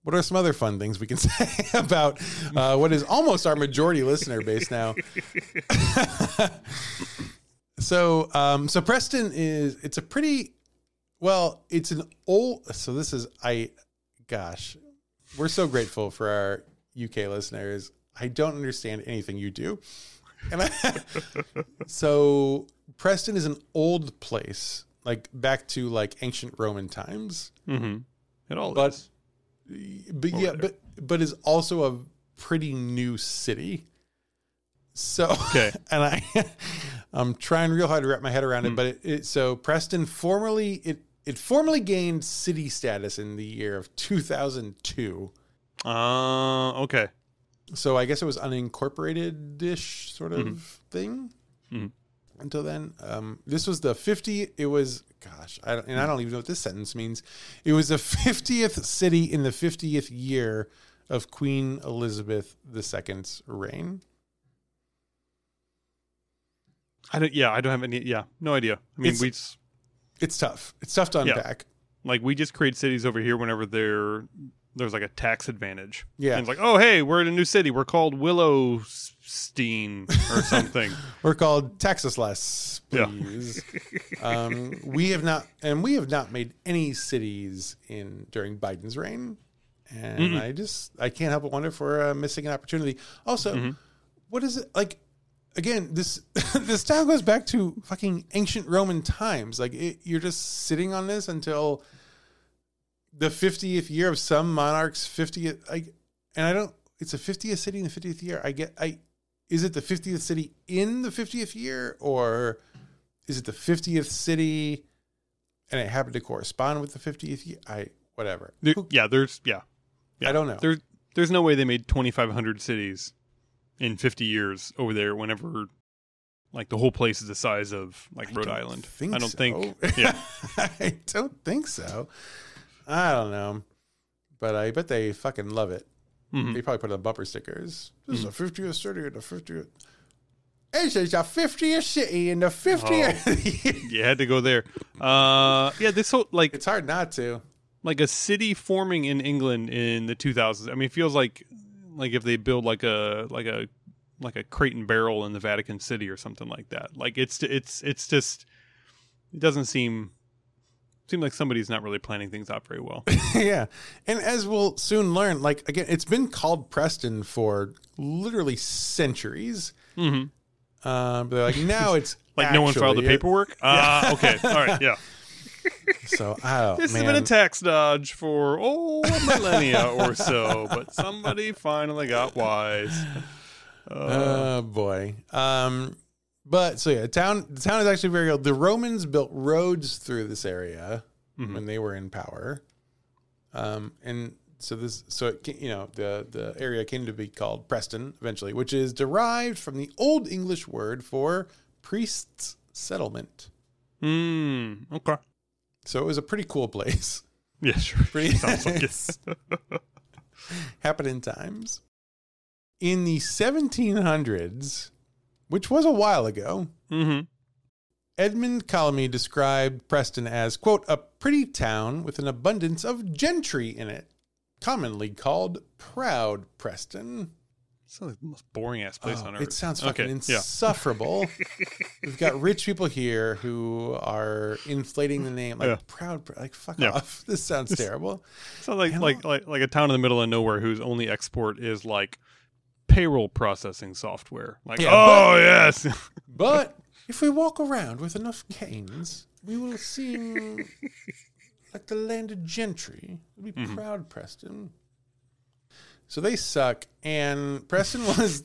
Speaker 2: What are some other fun things we can say about uh, what is almost our majority listener base now? so, um, so Preston is it's a pretty well, it's an old. So this is I, gosh, we're so grateful for our UK listeners. I don't understand anything you do, and I, so Preston is an old place, like back to like ancient Roman times
Speaker 1: Mm-hmm. It all
Speaker 2: but
Speaker 1: is.
Speaker 2: but
Speaker 1: Over
Speaker 2: yeah,
Speaker 1: there.
Speaker 2: but but is also a pretty new city. So
Speaker 1: Okay.
Speaker 2: and I I'm trying real hard to wrap my head around
Speaker 1: Hmm.
Speaker 2: it, but it, it so Preston formerly it it formally gained city status in the year of 2002.
Speaker 1: Uh, okay.
Speaker 2: So I guess it was unincorporated ish sort of
Speaker 1: Mm-hmm.
Speaker 2: thing.
Speaker 1: Mhm.
Speaker 2: Until then, um, this was the 50. It was, gosh, I don't, and I don't even know what this sentence means. It was the 50th city in the 50th year of Queen Elizabeth II's reign.
Speaker 1: I don't. Yeah, I don't have any. Yeah, no idea. I mean,
Speaker 2: It's-
Speaker 1: we
Speaker 2: It's tough. It's tough to
Speaker 1: Yeah.
Speaker 2: unpack.
Speaker 1: like we just create cities over here whenever there there's like a tax advantage.
Speaker 2: Yeah.
Speaker 1: and it's like, oh hey, we're in a new city. We're called Willowstein or something.
Speaker 2: We're called Texas less,
Speaker 1: Yeah.
Speaker 2: um, we have not, and we have not made any cities in during Biden's reign, and
Speaker 1: Mm-mm.
Speaker 2: I just I can't help but wonder if we're uh, missing an opportunity. Also,
Speaker 1: Mhm.
Speaker 2: what is it like? Again, this this style goes back to fucking ancient Roman times. Like it, you're just sitting on this until the 50th year of some monarch's 50th. Like, and I don't. It's a 50th city in the 50th year. I get. I is it the 50th city in the 50th year or is it the 50th city and it happened to correspond with the 50th year i whatever
Speaker 1: There- yeah, there's yeah, yeah.
Speaker 2: i don't know
Speaker 1: There's there's no way they made 2,500 cities in 50 years over there. Whenever like the whole place is the size of like
Speaker 2: I
Speaker 1: Rhode Island. I don't
Speaker 2: so.
Speaker 1: think. Yeah.
Speaker 2: i don't think so i don't know but i bet they fucking love it
Speaker 1: Mhm.
Speaker 2: they probably put on bumper stickers this is the 50th city in the 50th This is the 50th city in the 50th.
Speaker 1: You had to go there. Uh, yeah, this whole like
Speaker 2: it's hard not to.
Speaker 1: like a city forming in England in the 2000s. I mean, it feels like like if they build like a like a like a crate and barrel in the Vatican City or something like that. Like it's it's it's just it doesn't seem seem like somebody's not really planning things out very well.
Speaker 2: yeah. And as we'll soon learn, like again, it's been called Preston for literally centuries.
Speaker 1: hmm
Speaker 2: Um, but they're like now it's
Speaker 1: Like no one filed the paperwork. Ah, okay, all right, yeah.
Speaker 2: So oh
Speaker 1: This
Speaker 2: man,
Speaker 1: has been a tax dodge for oh a millennia or so, but somebody finally got wise. Uh,
Speaker 2: oh boy. Um, but so yeah, the town the town is actually very old. The Romans built roads through this area
Speaker 1: Mhm.
Speaker 2: when they were in power. Um, and so this, so it, you know, the the area came to be called Preston eventually, which is derived from the Old English word for priest's settlement.
Speaker 1: Hmm. Okay.
Speaker 2: So it was a pretty cool place.
Speaker 1: Yeah, sure.
Speaker 2: Pretty
Speaker 1: Sounds like it.
Speaker 2: happening times. In the 1700s, which was a while ago,
Speaker 1: mm-hmm.
Speaker 2: Edmund Calamy described Preston as, quote, a pretty town with an abundance of gentry in it, commonly called Proud Preston.
Speaker 1: Sounds like the most boring ass place
Speaker 2: Oh,
Speaker 1: on earth.
Speaker 2: it sounds fucking
Speaker 1: Okay, yeah.
Speaker 2: insufferable. We've got rich people here who are inflating the name like
Speaker 1: Yeah.
Speaker 2: proud, like fuck
Speaker 1: Yeah.
Speaker 2: off. This sounds terrible.
Speaker 1: Sounds like like like like a town in the middle of nowhere whose only export is like payroll processing software. Like,
Speaker 2: Yeah,
Speaker 1: oh yes,
Speaker 2: But if we walk around with enough canes, we will seem like the landed gentry. We'll be
Speaker 1: Mm-hmm.
Speaker 2: proud, Preston. So they suck, and Preston was,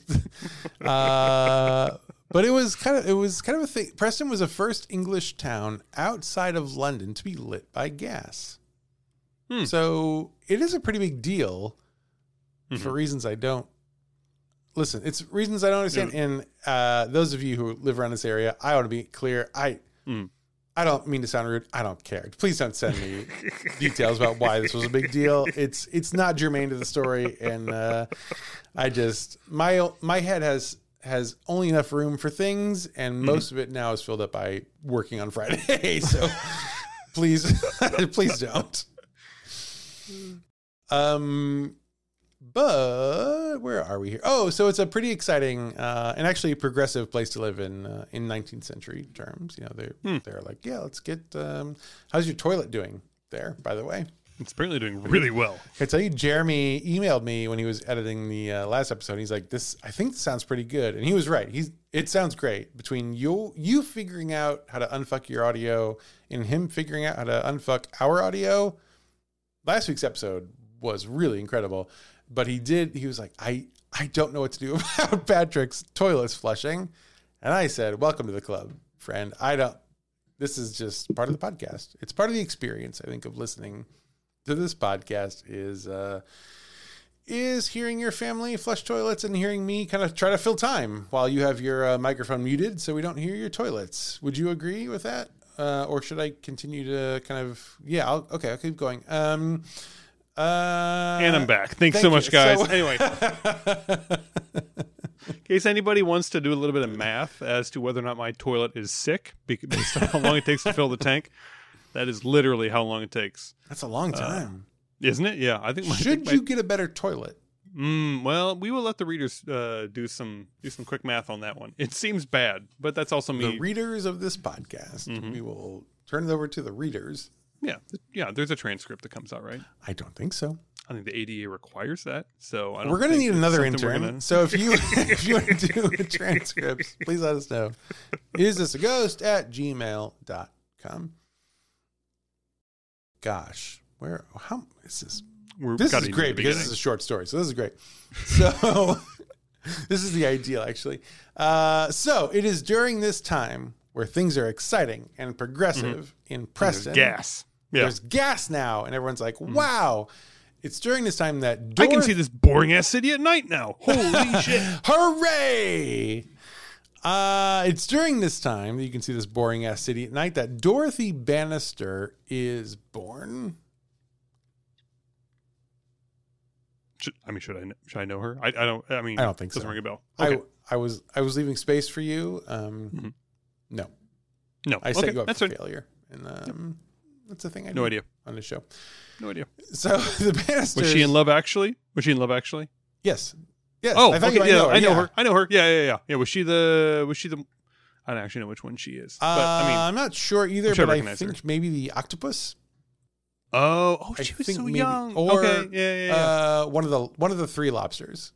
Speaker 2: uh, but it was kind of it was kind of a thing. Preston was the first English town outside of London to be lit by gas.
Speaker 1: Hmm.
Speaker 2: So it is a pretty big deal
Speaker 1: Mm-hmm.
Speaker 2: for reasons I don't listen. It's reasons I don't understand. And uh, those of you who live around this area, I want to be clear. I
Speaker 1: Mm.
Speaker 2: I don't mean to sound rude. I don't care. Please don't send me details about why this was a big deal. It's it's not germane to the story, and uh, I just my my head has has only enough room for things, and most of it now is filled up by working on Friday. so please please don't. Um, but where are we here? Oh, so it's a pretty exciting uh, and actually progressive place to live in uh, in 19th century terms. You know, they're
Speaker 1: Hmm.
Speaker 2: they're like, yeah, let's get. Um, how's your toilet doing there? By the way,
Speaker 1: it's apparently doing really well.
Speaker 2: I tell you, Jeremy emailed me when he was editing the uh, last episode. He's like, "This, I think, this sounds pretty good," and he was right. He's, it sounds great between you, you figuring out how to unfuck your audio, and him figuring out how to unfuck our audio. Last week's episode was really incredible, but he did. He was like, "I, I don't know what to do about Patrick's toilets flushing," and I said, "Welcome to the club, friend. I don't. This is just part of the podcast. It's part of the experience. I think of listening." to this podcast is uh is hearing your family flush toilets and hearing me kind of try to fill time while you have your uh, microphone muted so we don't hear your toilets. Would you agree with that? Uh, or should I continue to kind of yeah, I'll, okay, I'll keep going. Um uh
Speaker 1: And I'm back. Thanks
Speaker 2: thank
Speaker 1: so much,
Speaker 2: you.
Speaker 1: guys.
Speaker 2: So-
Speaker 1: anyway, in case anybody wants to do a little bit of math as to whether or not my toilet is sick, based on how long it takes to fill the tank, that is literally how long it takes,
Speaker 2: That's a long time.
Speaker 1: isn't it? Yeah, I think. My, I think
Speaker 2: Should
Speaker 1: my-
Speaker 2: you get a better toilet?
Speaker 1: Mm, well, we will let the readers uh, do some do some quick math on that one. It seems bad, but that's also me.
Speaker 2: The readers of this podcast,
Speaker 1: Mm-hmm.
Speaker 2: we will turn it over to the readers.
Speaker 1: Yeah, yeah. There's a transcript that comes out, right?
Speaker 2: I don't think so.
Speaker 1: I think the ADA requires that. So I don't
Speaker 2: We're going to need another intern.
Speaker 1: gonna-
Speaker 2: So if you if you want to do a transcript, please let us know. Is this a ghost at gmail.com? Gosh, where how is this?
Speaker 1: we're
Speaker 2: This is great because this is a short story. So this is great. So this is the ideal actually. Uh, so it is during this time where things are exciting and progressive in
Speaker 1: There's
Speaker 2: Preston.
Speaker 1: gas. Yeah,
Speaker 2: There's gas now, and everyone's like, "Wow!" It's during this time that
Speaker 1: I can see this boring ass city at night now. Holy shit!
Speaker 2: Hooray! Uh, it's during this time that you can see this boring ass city at night that Dorothy Bannister is born.
Speaker 1: Should, I mean, should I should I know her? I, I don't. I mean,
Speaker 2: I don't think
Speaker 1: doesn't
Speaker 2: so.
Speaker 1: ring a bell. Okay.
Speaker 2: I I was I was leaving space for you. Um,
Speaker 1: Mhm.
Speaker 2: No,
Speaker 1: no,
Speaker 2: I set
Speaker 1: okay,
Speaker 2: you up
Speaker 1: that's
Speaker 2: for
Speaker 1: fine.
Speaker 2: failure, and um, that's the thing I
Speaker 1: No idea.
Speaker 2: on this show.
Speaker 1: No idea.
Speaker 2: So the Bannisters.
Speaker 1: Was she in Love Actually? Was she in Love Actually?
Speaker 2: Yes. Yes.
Speaker 1: Oh,
Speaker 2: I
Speaker 1: okay, yeah,
Speaker 2: know her.
Speaker 1: I know
Speaker 2: yeah.
Speaker 1: her. I know her. Yeah, yeah, yeah. Yeah, was she the? Was she the? I don't actually know which one she is.
Speaker 2: Uh,
Speaker 1: but I mean,
Speaker 2: I'm not sure either,
Speaker 1: sure
Speaker 2: but I
Speaker 1: recognize
Speaker 2: think
Speaker 1: her.
Speaker 2: maybe the octopus.
Speaker 1: oh, oh,
Speaker 2: I
Speaker 1: she was
Speaker 2: think
Speaker 1: so
Speaker 2: maybe-
Speaker 1: young.
Speaker 2: or,
Speaker 1: okay, yeah, yeah, yeah.
Speaker 2: Uh, one of the one of the three lobsters.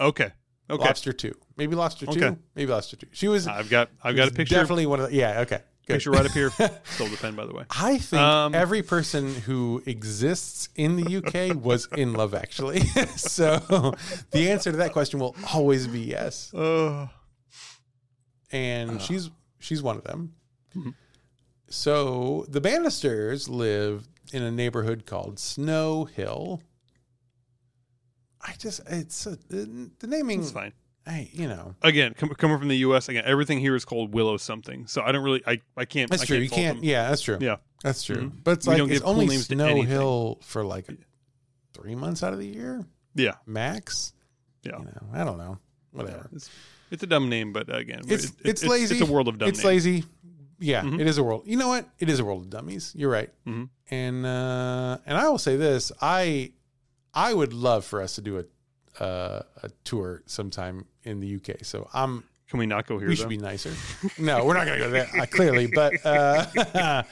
Speaker 1: okay, okay.
Speaker 2: Lobster two, maybe lobster two,
Speaker 1: Okay.
Speaker 2: maybe lobster two. She was.
Speaker 1: I've got, I've got a picture.
Speaker 2: Definitely one of the. Yeah. Okay. Good.
Speaker 1: Picture right up here. Stole the pen, by the way.
Speaker 2: I think
Speaker 1: Um,
Speaker 2: every person who exists in the UK was in love, actually. so the answer to that question will always be yes,
Speaker 1: Oh,
Speaker 2: and she's she's one of them.
Speaker 1: Mhm.
Speaker 2: So the Bannisters live in a neighborhood called Snow Hill. I just it's a, the, the naming.
Speaker 1: It's fine.
Speaker 2: I you know
Speaker 1: Again, com- coming from the U.S. Again, everything here is called Willow something. So I don't really. I, I can't.
Speaker 2: that's
Speaker 1: I
Speaker 2: true.
Speaker 1: Can't
Speaker 2: you can't.
Speaker 1: them.
Speaker 2: Yeah, that's true.
Speaker 1: Yeah.
Speaker 2: that's true.
Speaker 1: Mhm.
Speaker 2: But it's
Speaker 1: We
Speaker 2: like
Speaker 1: don't
Speaker 2: it's
Speaker 1: give cool
Speaker 2: only Snow. Hill for like three months out of the year
Speaker 1: Yeah.
Speaker 2: max.
Speaker 1: Yeah.
Speaker 2: You know, I don't know. Whatever.
Speaker 1: It's, it's a dumb name, but again,
Speaker 2: It's
Speaker 1: it-
Speaker 2: it's
Speaker 1: it-
Speaker 2: lazy.
Speaker 1: It's a world of dumb
Speaker 2: It's
Speaker 1: names.
Speaker 2: lazy. Yeah,
Speaker 1: Mhm.
Speaker 2: it is a world. You know what? It is a world of dummies. You're right.
Speaker 1: Mhm.
Speaker 2: And uh, and I will say this: I I would love for us to do a uh, a tour sometime in the UK. So I'm
Speaker 1: Can we not go here?
Speaker 2: we
Speaker 1: though?
Speaker 2: should be nicer. no, we're not going to go there uh, clearly, but uh,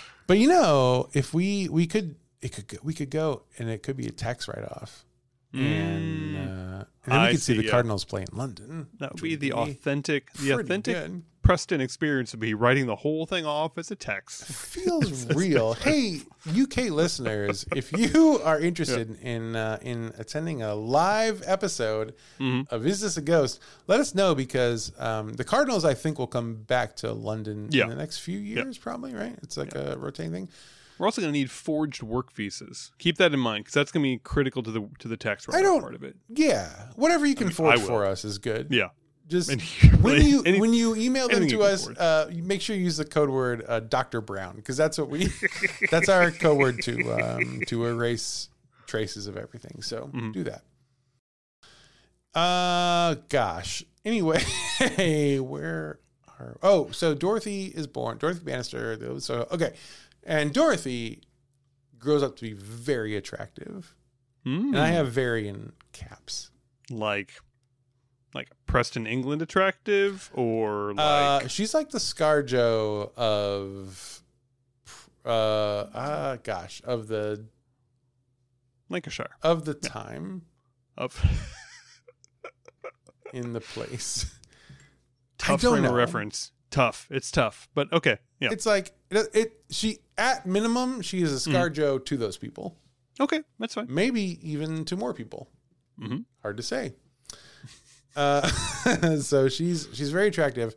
Speaker 2: but you know, if we we could it could go, we could go and it could be a tax write off. And, uh, and then we
Speaker 1: Mm. I
Speaker 2: could see,
Speaker 1: see,
Speaker 2: the
Speaker 1: yeah.
Speaker 2: Cardinals play in London.
Speaker 1: that would be the authentic, the authentic
Speaker 2: good.
Speaker 1: Preston experience would be writing the whole thing off as a text.
Speaker 2: feels real. Hey, UK listeners, if you are interested in uh, in attending a live episode
Speaker 1: Mhm.
Speaker 2: of Is This a Ghost, let us know because um, the Cardinals, I think, will come back to London
Speaker 1: Yeah.
Speaker 2: in the next few years, probably. Right? It's like a rotating thing.
Speaker 1: We're also going to need forged work visas. Keep that in mind because that's going to be critical to the to the tax
Speaker 2: I
Speaker 1: write
Speaker 2: don't-
Speaker 1: part of it.
Speaker 2: Yeah, whatever you can
Speaker 1: mean,
Speaker 2: forge for us is good.
Speaker 1: Yeah.
Speaker 2: Just
Speaker 1: And
Speaker 2: when you
Speaker 1: any-
Speaker 2: when you email them to us, uh, make sure you use the code word uh, Dr. Brown because that's what we that's our code word to um, to erase traces of everything. So
Speaker 1: Mhm.
Speaker 2: do that. Uh, gosh. Anyway, where are oh so Dorothy is born. Dorothy Bannister. So okay, and Dorothy grows up to be very attractive,
Speaker 1: Mm.
Speaker 2: and I have very in caps.
Speaker 1: like like Preston England attractive or like
Speaker 2: Uh, she's like the ScarJo of, uh, uh, gosh, of the
Speaker 1: Lancashire
Speaker 2: of the time
Speaker 1: of
Speaker 2: in the place.
Speaker 1: tough frame of reference. Tough. It's tough, but okay. Yeah.
Speaker 2: It's like it, it. She at minimum she is a
Speaker 1: Mm-hmm.
Speaker 2: ScarJo to those people,
Speaker 1: Okay, that's fine.
Speaker 2: maybe even to more people.
Speaker 1: Mhm.
Speaker 2: Hard to say. Uh, so she's she's very attractive,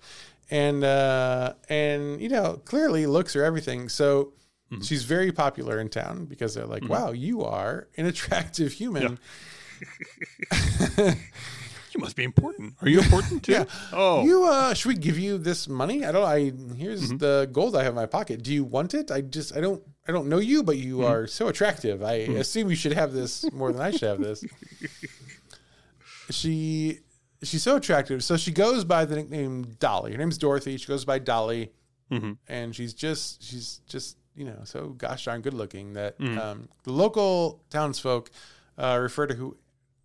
Speaker 2: and uh, and you know clearly looks are everything. So
Speaker 1: Mhm.
Speaker 2: she's very popular in town because they're like,
Speaker 1: Mhm.
Speaker 2: wow, you are an attractive human.
Speaker 1: You must be important. Are you important too?
Speaker 2: Yeah.
Speaker 1: Oh,
Speaker 2: You uh, should we give you this money? I don't. I here's
Speaker 1: Mhm.
Speaker 2: the gold I have in my pocket. Do you want it? I just I don't I don't know you, but you
Speaker 1: Mhm.
Speaker 2: are so attractive. I assume you should have this more than I should have this. she she's so attractive. So she goes by the nickname Dolly. Her name's Dorothy. She goes by Dolly,
Speaker 1: Mhm.
Speaker 2: and she's just she's just you know so gosh darn good looking that
Speaker 1: Mhm.
Speaker 2: um, the local townsfolk uh, refer to who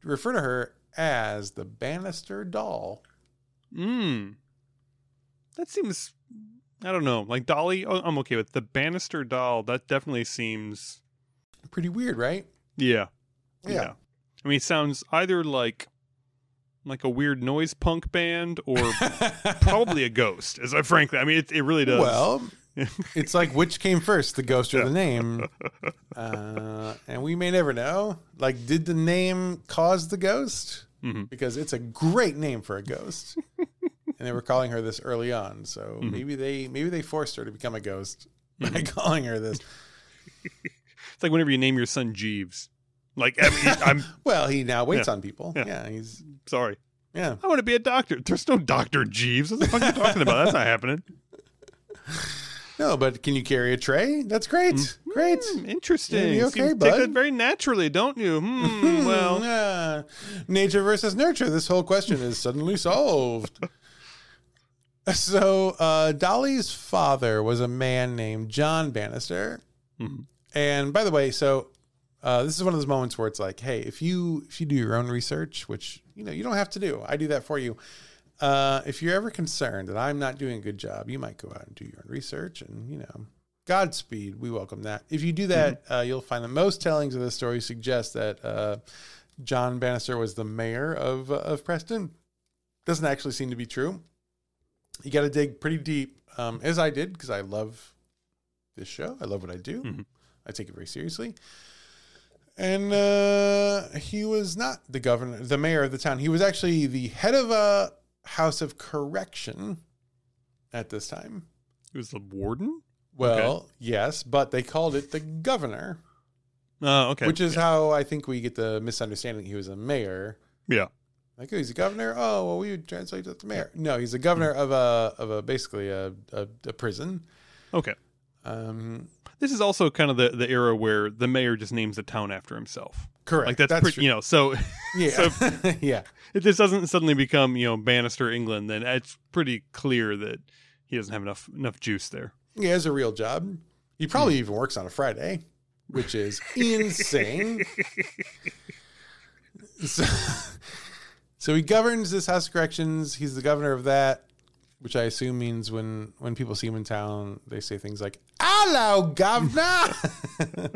Speaker 2: refer to her as the Bannister doll.
Speaker 1: Mm. That seems. I don't know. Like Dolly, oh, I'm okay with the Bannister doll. That definitely seems.
Speaker 2: Pretty weird, right?
Speaker 1: Yeah.
Speaker 2: Yeah.
Speaker 1: I mean, it sounds either like like a weird noise punk band or probably a ghost. As I frankly, I mean, it, it really does.
Speaker 2: Well, it's like which came first, the ghost or the name? Uh, and we may never know. Like, did the name cause the ghost?
Speaker 1: Mhm.
Speaker 2: Because it's a great name for a ghost, and they were calling her this early on. So
Speaker 1: Mhm.
Speaker 2: maybe they maybe they forced her to become a ghost by
Speaker 1: Mm-hmm.
Speaker 2: calling her this.
Speaker 1: it's like whenever you name your son Jeeves. Like, mean, I'm
Speaker 2: Well, he now waits
Speaker 1: Yeah.
Speaker 2: on people.
Speaker 1: Yeah.
Speaker 2: Yeah, he's
Speaker 1: sorry.
Speaker 2: yeah.
Speaker 1: I want to be a doctor. There's no Doctor Jeeves. What the fuck are you talking about? That's not happening.
Speaker 2: No, but can you carry a tray? That's great. Great.
Speaker 1: Hmm, interesting.
Speaker 2: You okay,
Speaker 1: you take
Speaker 2: bud?
Speaker 1: it very naturally, don't you? Hmm, well,
Speaker 2: Uh, nature versus nurture. This whole question is suddenly solved. So, uh, Dolly's father was a man named John Bannister.
Speaker 1: Mhm.
Speaker 2: And by the way, so uh, this is one of those moments where it's like, hey, if you if you do your own research, which you know you don't have to do, I do that for you. Uh, if you're ever concerned that I'm not doing a good job, you might go out and do your own research, and you know, Godspeed. We welcome that. If you do that, uh, you'll find that most tellings of the story suggest that uh, John Bannister was the mayor of uh, of Preston. Doesn't actually seem to be true. You got to dig pretty deep, um, as I did, because I love this show. I love what I do.
Speaker 1: Mhm.
Speaker 2: I take it very seriously. And uh, he was not the governor, the mayor of the town. He was actually the head of a house of correction at this time.
Speaker 1: He was the warden.
Speaker 2: Well, yes, but they called it the governor,
Speaker 1: Oh, okay.
Speaker 2: which is how I think we get the misunderstanding he was a mayor.
Speaker 1: yeah.
Speaker 2: Like, oh, he's a governor. Oh, well, we would translate that to mayor. No, he's a governor of a of a basically a a, a prison.
Speaker 1: Okay.
Speaker 2: Um,
Speaker 1: This is also kind of the, the era where the mayor just names a town after himself.
Speaker 2: correct.
Speaker 1: Like that's, pretty, you know. So
Speaker 2: yeah, so yeah.
Speaker 1: if this doesn't suddenly become you know Bannister England, then it's pretty clear that he doesn't have enough enough juice there.
Speaker 2: He has a real job. He probably hmm. even works on a Friday, which is insane. so, so he governs this House of Corrections. He's the governor of that, which I assume means when when people see him in town, they say things like "Hello, governor."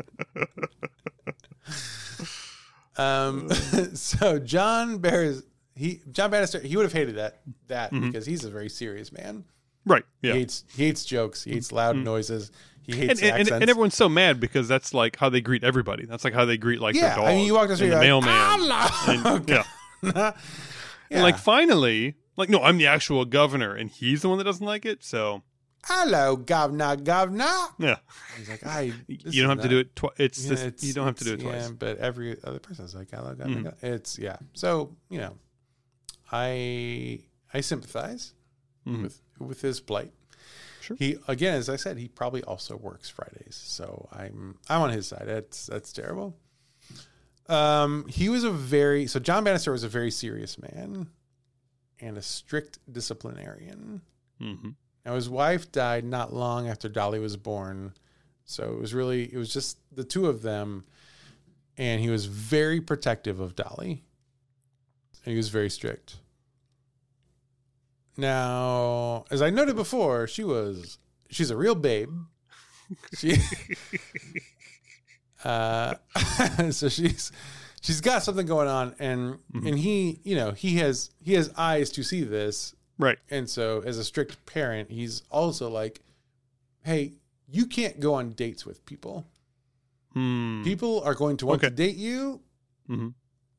Speaker 2: um, so John Bears, he John Bannister, he would have hated that that because he's a very serious man.
Speaker 1: Right.
Speaker 2: He
Speaker 1: Yeah.
Speaker 2: hates he hates jokes. He hates loud noises. He hates
Speaker 1: And, and, and everyone's so mad because that's like how they greet everybody. That's like how they greet like
Speaker 2: yeah,
Speaker 1: their dog.
Speaker 2: I mean, you walk down the street,
Speaker 1: and the
Speaker 2: like,
Speaker 1: mailman. And- yeah.
Speaker 2: yeah.
Speaker 1: And like finally, like no, I'm the actual governor, and he's the one that doesn't like it. So
Speaker 2: hello, governor, governor.
Speaker 1: yeah,
Speaker 2: He's like, I.
Speaker 1: you don't have to do it twice. It's,
Speaker 2: Yeah,
Speaker 1: this,
Speaker 2: it's-
Speaker 1: you don't have to do it twice.
Speaker 2: Yeah, but every other person's like, hello, governor.
Speaker 1: Mhm.
Speaker 2: governor." It's yeah. So you know, I I sympathize
Speaker 1: Mhm.
Speaker 2: with with his plight.
Speaker 1: Sure.
Speaker 2: He again, as I said, he probably also works Fridays, so I'm I'm on his side. That's that's terrible. Um, he was a very so John Bannister was a very serious man and a strict disciplinarian.
Speaker 1: hmm
Speaker 2: Now his wife died not long after Dolly was born, so it was really it was just the two of them, and he was very protective of Dolly. And he was very strict. Now, as I noted before, she was she's a real babe. She uh so she's she's got something going on and and he, you know, he has he has eyes to see this
Speaker 1: Right.
Speaker 2: and so, as a strict parent, he's also like, hey, you can't go on dates with people.
Speaker 1: Hmm.
Speaker 2: People are going to want
Speaker 1: Okay.
Speaker 2: to date you.
Speaker 1: Mhm.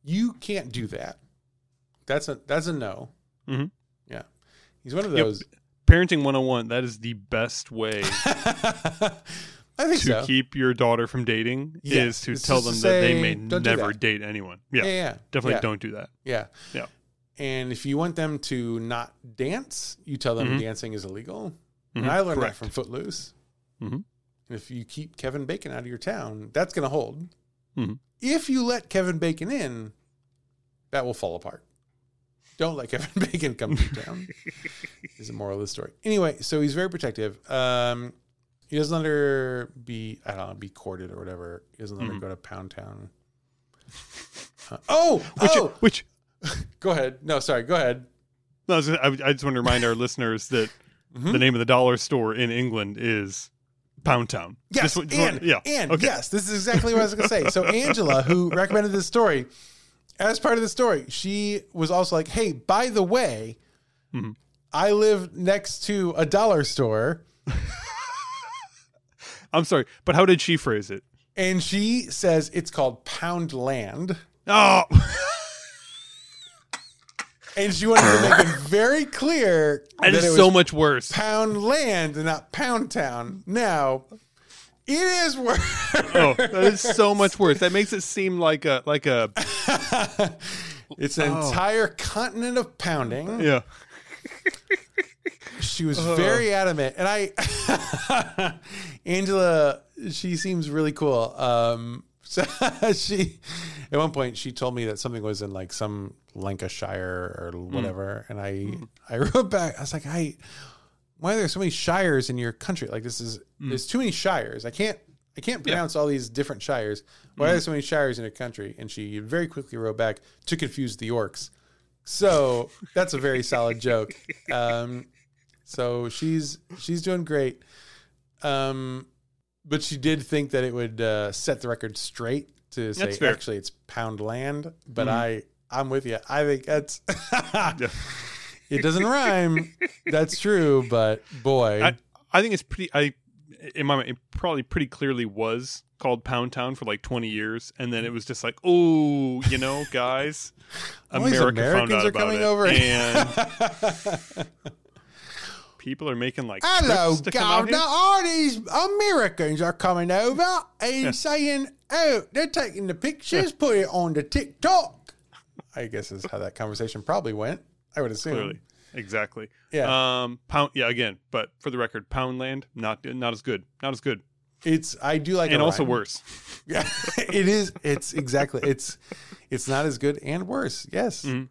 Speaker 2: You can't do that. That's a that's a no.
Speaker 1: Mhm.
Speaker 2: Yeah, he's one of
Speaker 1: Yep.
Speaker 2: those.
Speaker 1: Parenting 101. That is the best way
Speaker 2: I think
Speaker 1: to
Speaker 2: so.
Speaker 1: keep your daughter from dating
Speaker 2: Yeah,
Speaker 1: is to
Speaker 2: it's
Speaker 1: tell them
Speaker 2: to
Speaker 1: that they may never date anyone.
Speaker 2: yeah,
Speaker 1: Yeah.
Speaker 2: yeah,
Speaker 1: Definitely don't do that.
Speaker 2: Yeah,
Speaker 1: Yeah.
Speaker 2: And if you want them to not dance, you tell them
Speaker 1: Mhm.
Speaker 2: dancing is illegal.
Speaker 1: Mhm.
Speaker 2: And I learned
Speaker 1: Correct.
Speaker 2: that from Footloose.
Speaker 1: Mhm.
Speaker 2: And if you keep Kevin Bacon out of your town, that's going to hold.
Speaker 1: Mhm.
Speaker 2: If you let Kevin Bacon in, that will fall apart. Don't let Kevin Bacon come to town. is the moral of the story. Anyway, so he's very protective. Um, he doesn't let her be, I don't know, be courted or whatever. He doesn't let her
Speaker 1: Mhm.
Speaker 2: go to Pound Town. Uh, oh,
Speaker 1: Which,
Speaker 2: oh,
Speaker 1: which
Speaker 2: go ahead. No, sorry, go ahead.
Speaker 1: no, I, was gonna- I I just want to remind our listeners that
Speaker 2: Mhm.
Speaker 1: the name of the dollar store in England is Pound Town.
Speaker 2: Yes,
Speaker 1: Just- just
Speaker 2: and,
Speaker 1: yeah.
Speaker 2: and
Speaker 1: Okay.
Speaker 2: yes, this is exactly what I was going to say. So Angela, who recommended this story, as part of the story, she was also like, "Hey, by the way,
Speaker 1: Mhm.
Speaker 2: I live next to a dollar store,"
Speaker 1: I'm sorry, but how did she phrase it?
Speaker 2: and she says it's called Pound Land,
Speaker 1: Oh,
Speaker 2: and she wanted to make it very clear
Speaker 1: that
Speaker 2: it
Speaker 1: is
Speaker 2: was
Speaker 1: so much worse.
Speaker 2: Pound Land and not Pound Town. Now, it is worse.
Speaker 1: Oh, that is so much worse. That makes it seem like a like a
Speaker 2: it's an
Speaker 1: Oh.
Speaker 2: entire continent of pounding.
Speaker 1: yeah.
Speaker 2: She was very adamant, and I, Angela, she seems really cool. Um, so she, at one point, she told me that something was in like some Lancashire or whatever, and I, I wrote back. I was like, I, why are there so many shires in your country? Like this is, there's too many shires. I can't, I can't pronounce all these different shires. Why are there so many shires in your country? And she very quickly wrote back to confuse the orcs. So that's a very solid joke. Um, so she's she's doing great. Um, but she did think that it would uh, set the record straight to say actually it's pound land. But I I'm with you. I think that's it doesn't rhyme. That's true. But boy,
Speaker 1: I, I think it's pretty. I in my mind, it probably pretty clearly was called Pound Town for like 20 years, and then it was just like, oh, you know, guys, America found
Speaker 2: Americans
Speaker 1: out
Speaker 2: are
Speaker 1: about
Speaker 2: coming
Speaker 1: it,
Speaker 2: over.
Speaker 1: and people are making like
Speaker 2: Hello,
Speaker 1: trips to come out
Speaker 2: Governor. All these Americans are coming over and saying, oh, they're taking the pictures, put it on the TikTok. I guess is how that conversation probably went. I would assume.
Speaker 1: Clearly, exactly.
Speaker 2: Yeah.
Speaker 1: Um, pound. Yeah, again, but for the record, Poundland not not as good. Not as good,
Speaker 2: It's I do like
Speaker 1: and also
Speaker 2: rhyme.
Speaker 1: worse.
Speaker 2: Yeah, it is. It's exactly. It's it's not as good and worse. Yes.
Speaker 1: Mhm.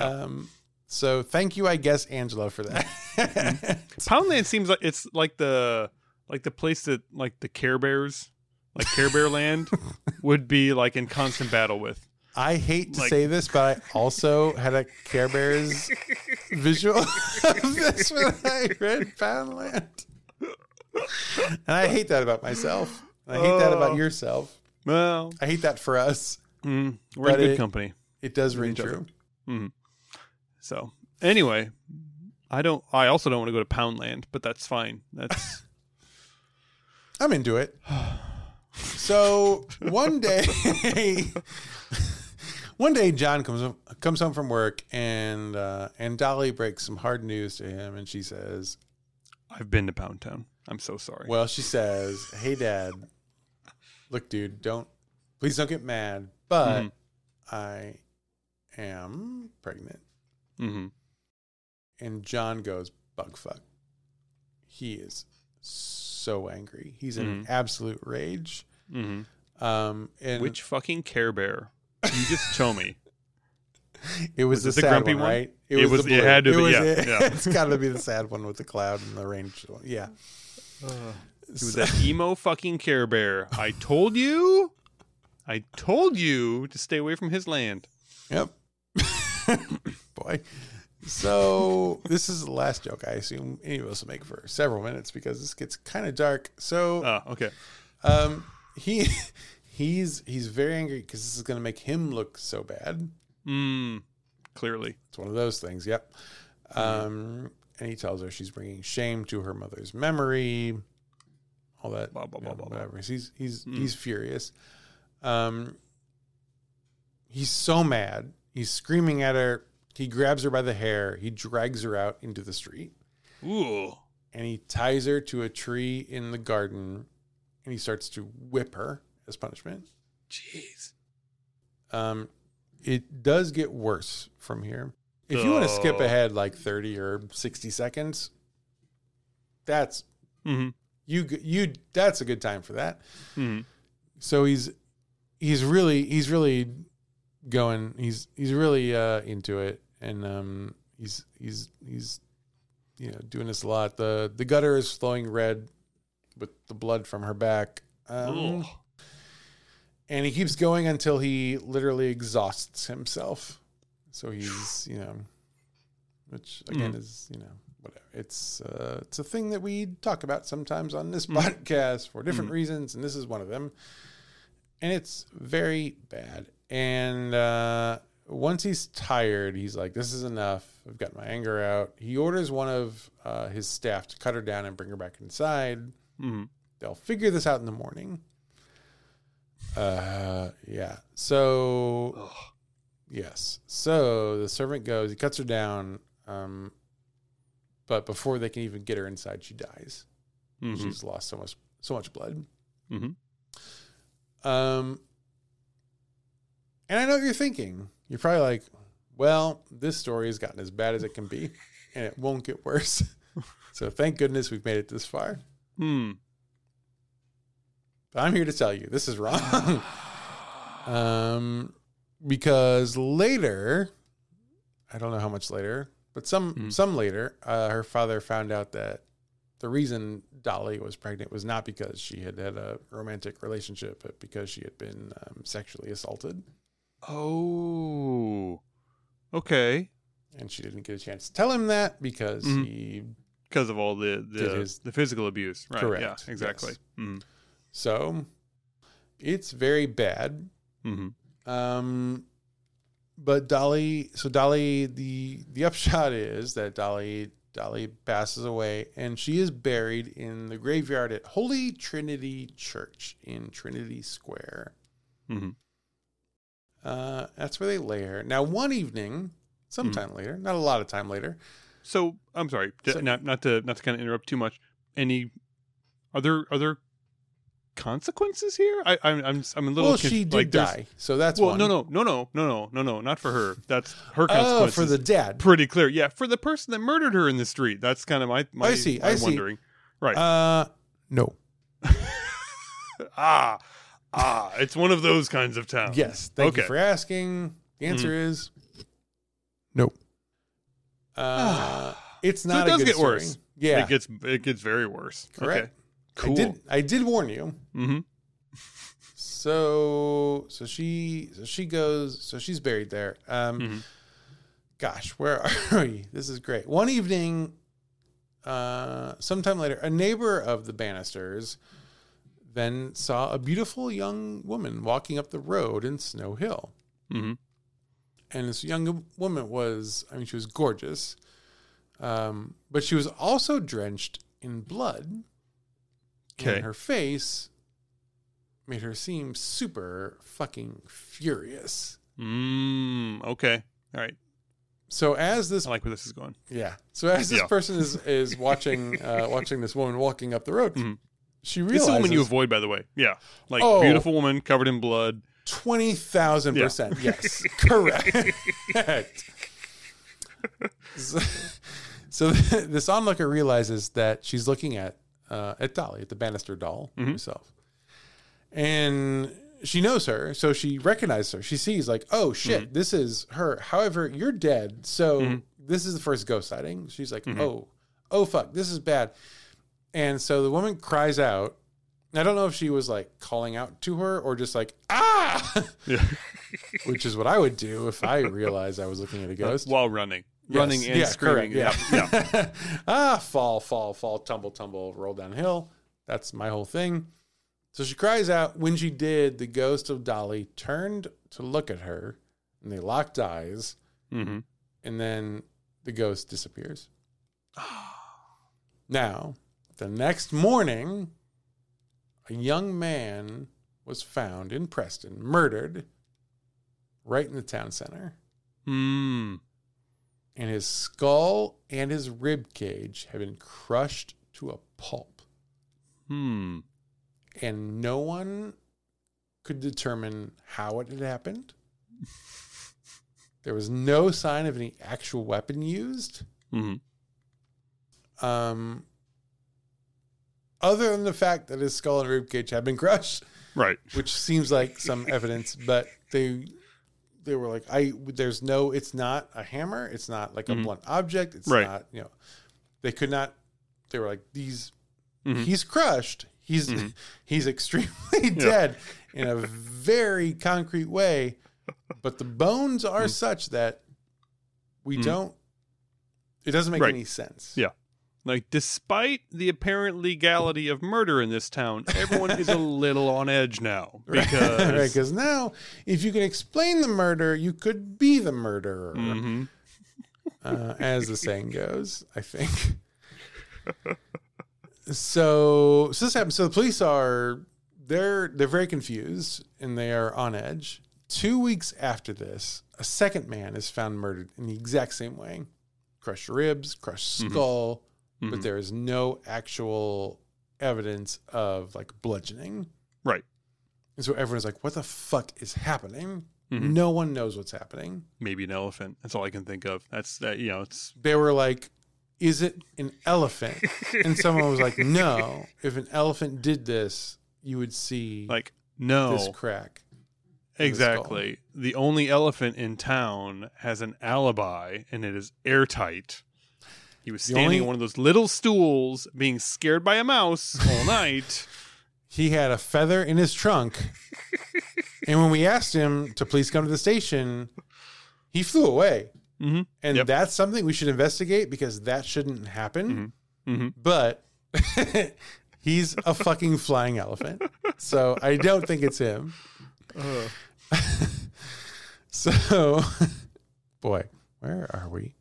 Speaker 2: Um. So thank you, I guess, Angela, for that.
Speaker 1: Poundland seems like it's like the like the place that like the Care Bears, like Care Bear Land, would be like in constant battle with.
Speaker 2: I hate to
Speaker 1: Like-
Speaker 2: say this, but I also had a Care Bears visual of this when I read Poundland, and I hate that about myself. I hate that about
Speaker 1: Oh.
Speaker 2: yourself.
Speaker 1: Well,
Speaker 2: I hate that for us.
Speaker 1: mm, we're in good
Speaker 2: it-
Speaker 1: company.
Speaker 2: It does ring
Speaker 1: each other.
Speaker 2: True.
Speaker 1: So anyway, I don't. I also don't want to go to Poundland, but that's fine. That's
Speaker 2: I'm into it. So one day, one day, John comes comes home from work, and uh, and Dolly breaks some hard news to him, and she says,
Speaker 1: I've been to Pound Town. I'm so sorry.
Speaker 2: "Well, she says, hey, Dad, look, dude, don't please don't get mad, but
Speaker 1: Mhm.
Speaker 2: I am pregnant."
Speaker 1: Hmm
Speaker 2: And John goes, "Bug fuck." He is so angry. He's in
Speaker 1: Mhm.
Speaker 2: absolute rage.
Speaker 1: hmm
Speaker 2: Um, and
Speaker 1: Which fucking Care Bear? You just show me.
Speaker 2: It was,
Speaker 1: Was
Speaker 2: the
Speaker 1: it the
Speaker 2: sad
Speaker 1: grumpy
Speaker 2: one,
Speaker 1: one?
Speaker 2: right?
Speaker 1: It was-
Speaker 2: the
Speaker 1: it had to be,
Speaker 2: was
Speaker 1: yeah,
Speaker 2: it.
Speaker 1: yeah.
Speaker 2: it's got to be the sad one with the cloud and the rain. one. Yeah.
Speaker 1: It was that emo fucking Care Bear. I told you. I told you to stay away from his land.
Speaker 2: Yep. Boy. So this is the last joke I assume any of us will make for several minutes because this gets kind of dark. So
Speaker 1: Oh, okay.
Speaker 2: um, he he's he's very angry because this is going to make him look so bad.
Speaker 1: Mm, clearly.
Speaker 2: It's one of those things. Yep. Um, and he tells her she's bringing shame to her mother's memory. All that,
Speaker 1: Blah, blah,
Speaker 2: you know,
Speaker 1: blah, blah, blah.
Speaker 2: whatever. He's he's
Speaker 1: Mm.
Speaker 2: he's furious. Um, he's so mad. He's screaming at her. He grabs her by the hair. He drags her out into the street,
Speaker 1: Ooh.
Speaker 2: and he ties her to a tree in the garden, and he starts to whip her as punishment.
Speaker 1: Jeez.
Speaker 2: Um, it does get worse from here. If you want to skip
Speaker 1: Oh.
Speaker 2: ahead like 30 or 60 seconds, that's
Speaker 1: hmm
Speaker 2: you you that's a good time for that.
Speaker 1: hmm
Speaker 2: So he's he's really he's really going he's he's really uh into it and um he's he's he's you know doing this a lot. The the gutter is flowing red with the blood from her back. Um, and he keeps going until he literally exhausts himself. So he's, you know, which again is, you know, whatever. It's uh, it's a thing that we talk about sometimes on this podcast for different reasons, and this is one of them. And it's very bad. And uh, once he's tired, he's like, "This is enough. I've got my anger out." He orders one of uh, his staff to cut her down and bring her back inside.
Speaker 1: Mm-hmm.
Speaker 2: They'll figure this out in the morning. Uh, yeah. So
Speaker 1: Ugh.
Speaker 2: yes. So the servant goes. He cuts her down. Um, but before they can even get her inside, she dies.
Speaker 1: hmm
Speaker 2: She's lost so much, so much blood.
Speaker 1: Mm-hmm.
Speaker 2: Um, and I know what you're thinking. You're probably like, "Well, this story has gotten as bad as it can be, and it won't get worse." so thank goodness we've made it this far.
Speaker 1: Hmm.
Speaker 2: But I'm here to tell you this is wrong. um, because later, I don't know how much later, but some
Speaker 1: Mhm.
Speaker 2: some later, uh, her father found out that the reason Dolly was pregnant was not because she had had a romantic relationship, but because she had been um, sexually assaulted,
Speaker 1: Oh. Okay.
Speaker 2: and she didn't get a chance to tell him that because
Speaker 1: Mhm.
Speaker 2: he.
Speaker 1: Because of all the the,
Speaker 2: his-
Speaker 1: the physical abuse. Right.
Speaker 2: Correct,
Speaker 1: Yeah. Exactly.
Speaker 2: yes.
Speaker 1: Mm.
Speaker 2: So, it's very bad.
Speaker 1: hmm
Speaker 2: Um, but Dolly, so Dolly, the the upshot is that Dolly Dolly passes away, and she is buried in the graveyard at Holy Trinity Church in Trinity Square.
Speaker 1: hmm
Speaker 2: Uh, that's where they lay her. Now, one evening, sometime later, not a lot of time later,
Speaker 1: So I'm sorry,
Speaker 2: So-
Speaker 1: not not to not to kind of interrupt too much. Any are there are there consequences here? I I'm I'm, I'm a little
Speaker 2: Well, she did
Speaker 1: like,
Speaker 2: die, so that's
Speaker 1: Well,
Speaker 2: one.
Speaker 1: no, no, no, no, no, no, no, no, not for her. That's her consequences.
Speaker 2: Oh, for the dad.
Speaker 1: pretty clear. Yeah, for the person that murdered her in the street. That's kind of my my
Speaker 2: I see,
Speaker 1: my
Speaker 2: I see.
Speaker 1: wondering. Right.
Speaker 2: Uh, no.
Speaker 1: ah, ah, it's one of those kinds of towns.
Speaker 2: Yes. Thank you
Speaker 1: Okay.
Speaker 2: for asking. The answer is no. Uh, it's
Speaker 1: So
Speaker 2: not
Speaker 1: it
Speaker 2: a
Speaker 1: does
Speaker 2: good
Speaker 1: get
Speaker 2: story.
Speaker 1: worse.
Speaker 2: Yeah.
Speaker 1: It gets it gets very worse.
Speaker 2: Correct.
Speaker 1: Okay. Cool.
Speaker 2: I did. I did warn you.
Speaker 1: Mm-hmm.
Speaker 2: So so she so she goes so she's buried there. Um
Speaker 1: Mhm.
Speaker 2: gosh, where are we? This is great. One evening uh sometime later, a neighbor of the Bannisters then saw a beautiful young woman walking up the road in Snow Hill.
Speaker 1: Mm-hmm.
Speaker 2: And this young woman was I mean she was gorgeous. Um but she was also drenched in blood.
Speaker 1: Okay.
Speaker 2: And her face made her seem super fucking furious.
Speaker 1: Mm, okay. All right.
Speaker 2: So as this
Speaker 1: I like where this is going.
Speaker 2: yeah, so as this
Speaker 1: Yeah.
Speaker 2: person is is watching uh watching this woman walking up the road,
Speaker 1: Mhm.
Speaker 2: She
Speaker 1: This is
Speaker 2: realizes
Speaker 1: the woman you avoid, by the way. Yeah. Like
Speaker 2: Oh.
Speaker 1: beautiful woman covered in blood.
Speaker 2: twenty thousand percent. Yes, correct. so, so this onlooker realizes that she's looking at uh, at Dolly, at the Bannister doll
Speaker 1: Mhm.
Speaker 2: herself, and she knows her, so she recognizes her. She sees like, oh shit, this is her. However, you're dead, so
Speaker 1: Mhm.
Speaker 2: this is the first ghost sighting. She's like,
Speaker 1: Mhm.
Speaker 2: oh, oh fuck, this is bad. And so the woman cries out. I don't know if she was like calling out to her or just like ah,
Speaker 1: Yeah.
Speaker 2: which is what I would do if I realized I was looking at a ghost.
Speaker 1: While running.
Speaker 2: Yes.
Speaker 1: Running and
Speaker 2: Yeah,
Speaker 1: screaming.
Speaker 2: correct,
Speaker 1: Yeah. yeah.
Speaker 2: ah, fall, fall, fall, tumble, tumble, roll downhill. That's my whole thing. So she cries out. When she did, the ghost of Dolly turned to look at her, and they locked eyes.
Speaker 1: Mm-hmm.
Speaker 2: And then the ghost disappears. Now, the next morning, a young man was found in Preston, murdered right in the town center.
Speaker 1: Mm.
Speaker 2: And his skull and his rib cage had been crushed to a pulp.
Speaker 1: Hmm.
Speaker 2: And no one could determine how it had happened. There was no sign of any actual weapon used.
Speaker 1: Mm-hmm.
Speaker 2: Um, other than the fact that his skull and ribcage had been crushed,
Speaker 1: Right.
Speaker 2: which seems like some evidence, but they they were like, I there's no, it's not a hammer, it's not like a
Speaker 1: Mhm.
Speaker 2: blunt object, it's
Speaker 1: Right.
Speaker 2: not, you know, they could not. They were like these.
Speaker 1: Mhm.
Speaker 2: He's crushed. He's
Speaker 1: Mhm.
Speaker 2: he's extremely dead in a very concrete way, but the bones are
Speaker 1: Mhm.
Speaker 2: such that we
Speaker 1: Mhm.
Speaker 2: don't. It doesn't make
Speaker 1: Right.
Speaker 2: any sense.
Speaker 1: Yeah. Like, despite the apparent legality of murder in this town, everyone is a little on edge now because.
Speaker 2: right, because now, if you can explain the murder, you could be the murderer,
Speaker 1: Mhm.
Speaker 2: uh, as the saying goes. I think. so, so this happens. So the police are they're they're very confused and they are on edge. Two weeks after this, a second man is found murdered in the exact same way: crushed ribs, crushed
Speaker 1: Mhm.
Speaker 2: Skull, but there is no actual evidence of like bludgeoning.
Speaker 1: Right.
Speaker 2: And so everyone's like, what the fuck is happening?
Speaker 1: Mhm.
Speaker 2: No one knows what's happening.
Speaker 1: Maybe an elephant. That's all I can think of. That's that. You know, it's
Speaker 2: They were like, is it an elephant? and someone was like, no. If an elephant did this, you would see
Speaker 1: like no,
Speaker 2: this crack. in the
Speaker 1: exactly. The only elephant in town has an alibi, and it is airtight. He was standing
Speaker 2: only-
Speaker 1: on one of those little stools, being scared by a mouse all night.
Speaker 2: He had a feather in his trunk. and when we asked him to please come to the station, he flew away.
Speaker 1: hmm
Speaker 2: And
Speaker 1: Yep.
Speaker 2: that's something we should investigate because that shouldn't happen.
Speaker 1: hmm
Speaker 2: But he's a fucking flying elephant. So I don't think it's him. So, boy, where are we?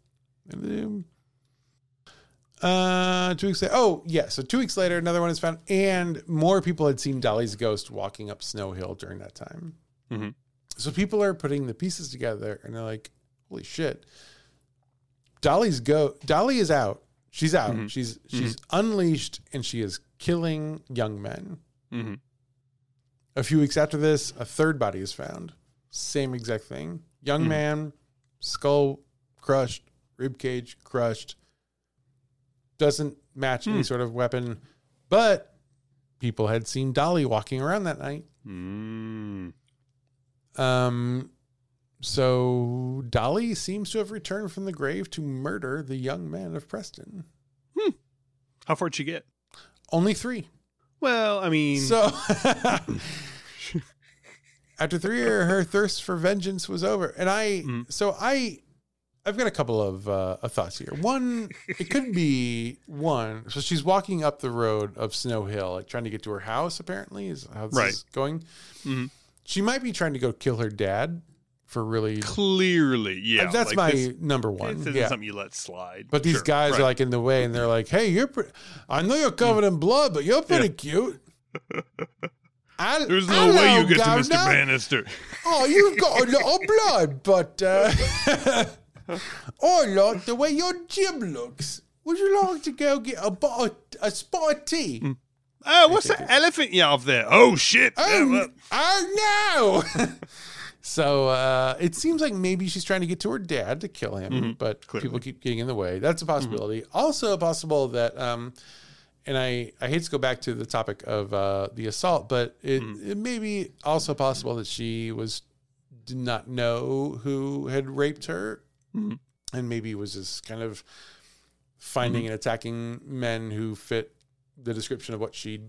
Speaker 2: Uh, two weeks later. Oh, yeah. So two weeks later, another one is found, and more people had seen Dolly's ghost walking up Snow Hill during that time.
Speaker 1: Mhm.
Speaker 2: So people are putting the pieces together, and they're like, "Holy shit! Dolly's go. Dolly is out. She's out.
Speaker 1: Mhm.
Speaker 2: She's she's unleashed, and she is killing young men.
Speaker 1: Mhm.
Speaker 2: A few weeks after this, a third body is found. Same exact thing. Young
Speaker 1: Mhm.
Speaker 2: man, skull crushed, rib cage crushed. Doesn't match any
Speaker 1: Hmm.
Speaker 2: sort of weapon, but people had seen Dolly walking around that night.
Speaker 1: Mm.
Speaker 2: Um, so Dolly seems to have returned from the grave to murder the young man of Preston.
Speaker 1: How far'd she get?
Speaker 2: Only three.
Speaker 1: Well, I mean,
Speaker 2: So after three, her, her thirst for vengeance was over, and I.
Speaker 1: Mm.
Speaker 2: So I, I've got a couple of, uh, of thoughts here. One, it could be one. So she's walking up the road of Snow Hill, like trying to get to her house. Apparently, is how this
Speaker 1: Right.
Speaker 2: is going.
Speaker 1: Mhm.
Speaker 2: She might be trying to go kill her dad for really.
Speaker 1: clearly, yeah.
Speaker 2: that's
Speaker 1: like
Speaker 2: my
Speaker 1: this,
Speaker 2: number
Speaker 1: this
Speaker 2: one.
Speaker 1: isn't
Speaker 2: Yeah.
Speaker 1: something you let slide.
Speaker 2: But these
Speaker 1: Sure,
Speaker 2: guys
Speaker 1: right.
Speaker 2: are like in the way, and they're like, "Hey, you're, pre- I know you're covered in blood, but you're pretty cute." I,
Speaker 1: There's no way you get to Mr. Bannister.
Speaker 2: Oh, you've got a lot of blood, but uh, I like the way your jib looks. Would you like to go get a bottle, a spot of tea?
Speaker 1: Oh, what's that elephant you have there? Oh shit!
Speaker 2: Oh,
Speaker 1: Yeah, well,
Speaker 2: n- oh no! so uh, it seems like maybe she's trying to get to her dad to kill him, but
Speaker 1: Mm-hmm. Clearly.
Speaker 2: people keep getting in the way. That's a possibility. Also, possible that, um, and I, I hate to go back to the topic of uh, the assault, but it,
Speaker 1: Mm-hmm.
Speaker 2: it may be also possible that she was did not know who had raped her,
Speaker 1: Mhm.
Speaker 2: and maybe it was just kind of finding
Speaker 1: Mm-hmm.
Speaker 2: and attacking men who fit the description of what she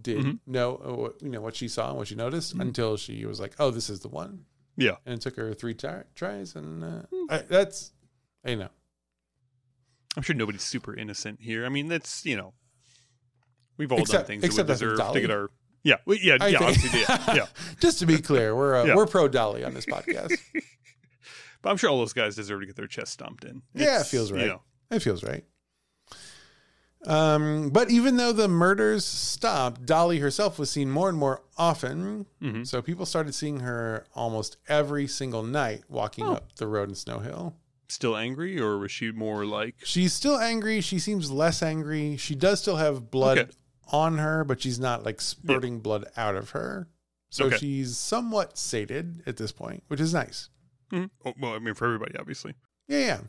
Speaker 2: did
Speaker 1: Mhm.
Speaker 2: know, uh, what, you know, what she saw and what she noticed
Speaker 1: Mhm.
Speaker 2: until she was like, "Oh, this is the one."
Speaker 1: yeah.
Speaker 2: And it took her three ti- tries, and uh,
Speaker 1: Hmm.
Speaker 2: I, that's, you know,
Speaker 1: I'm sure nobody's super innocent here. I mean, that's you know, we've all done things that
Speaker 2: except that's with
Speaker 1: deserve to get our yeah, well, yeah,
Speaker 2: I
Speaker 1: yeah,
Speaker 2: think-
Speaker 1: yeah, yeah.
Speaker 2: Just to be clear, we're uh,
Speaker 1: Yeah.
Speaker 2: we're pro Dolly on this podcast.
Speaker 1: But I'm sure all those guys deserve to get their chest stomped in.
Speaker 2: Yeah, it
Speaker 1: It's,
Speaker 2: feels
Speaker 1: you
Speaker 2: right.
Speaker 1: know,
Speaker 2: It feels right. Um, but even though the murders stopped, Dolly herself was seen more and more often.
Speaker 1: Mhm.
Speaker 2: So people started seeing her almost every single night walking
Speaker 1: Oh.
Speaker 2: up the road in Snow Hill.
Speaker 1: still angry, or was she more like?
Speaker 2: She's still angry. She seems less angry. She does still have blood
Speaker 1: Okay.
Speaker 2: on her, but she's not like spurting blood out of her. So
Speaker 1: Okay.
Speaker 2: she's somewhat sated at this point, which is nice.
Speaker 1: Mhm. Oh, well, I mean, for everybody, obviously.
Speaker 2: Yeah, yeah.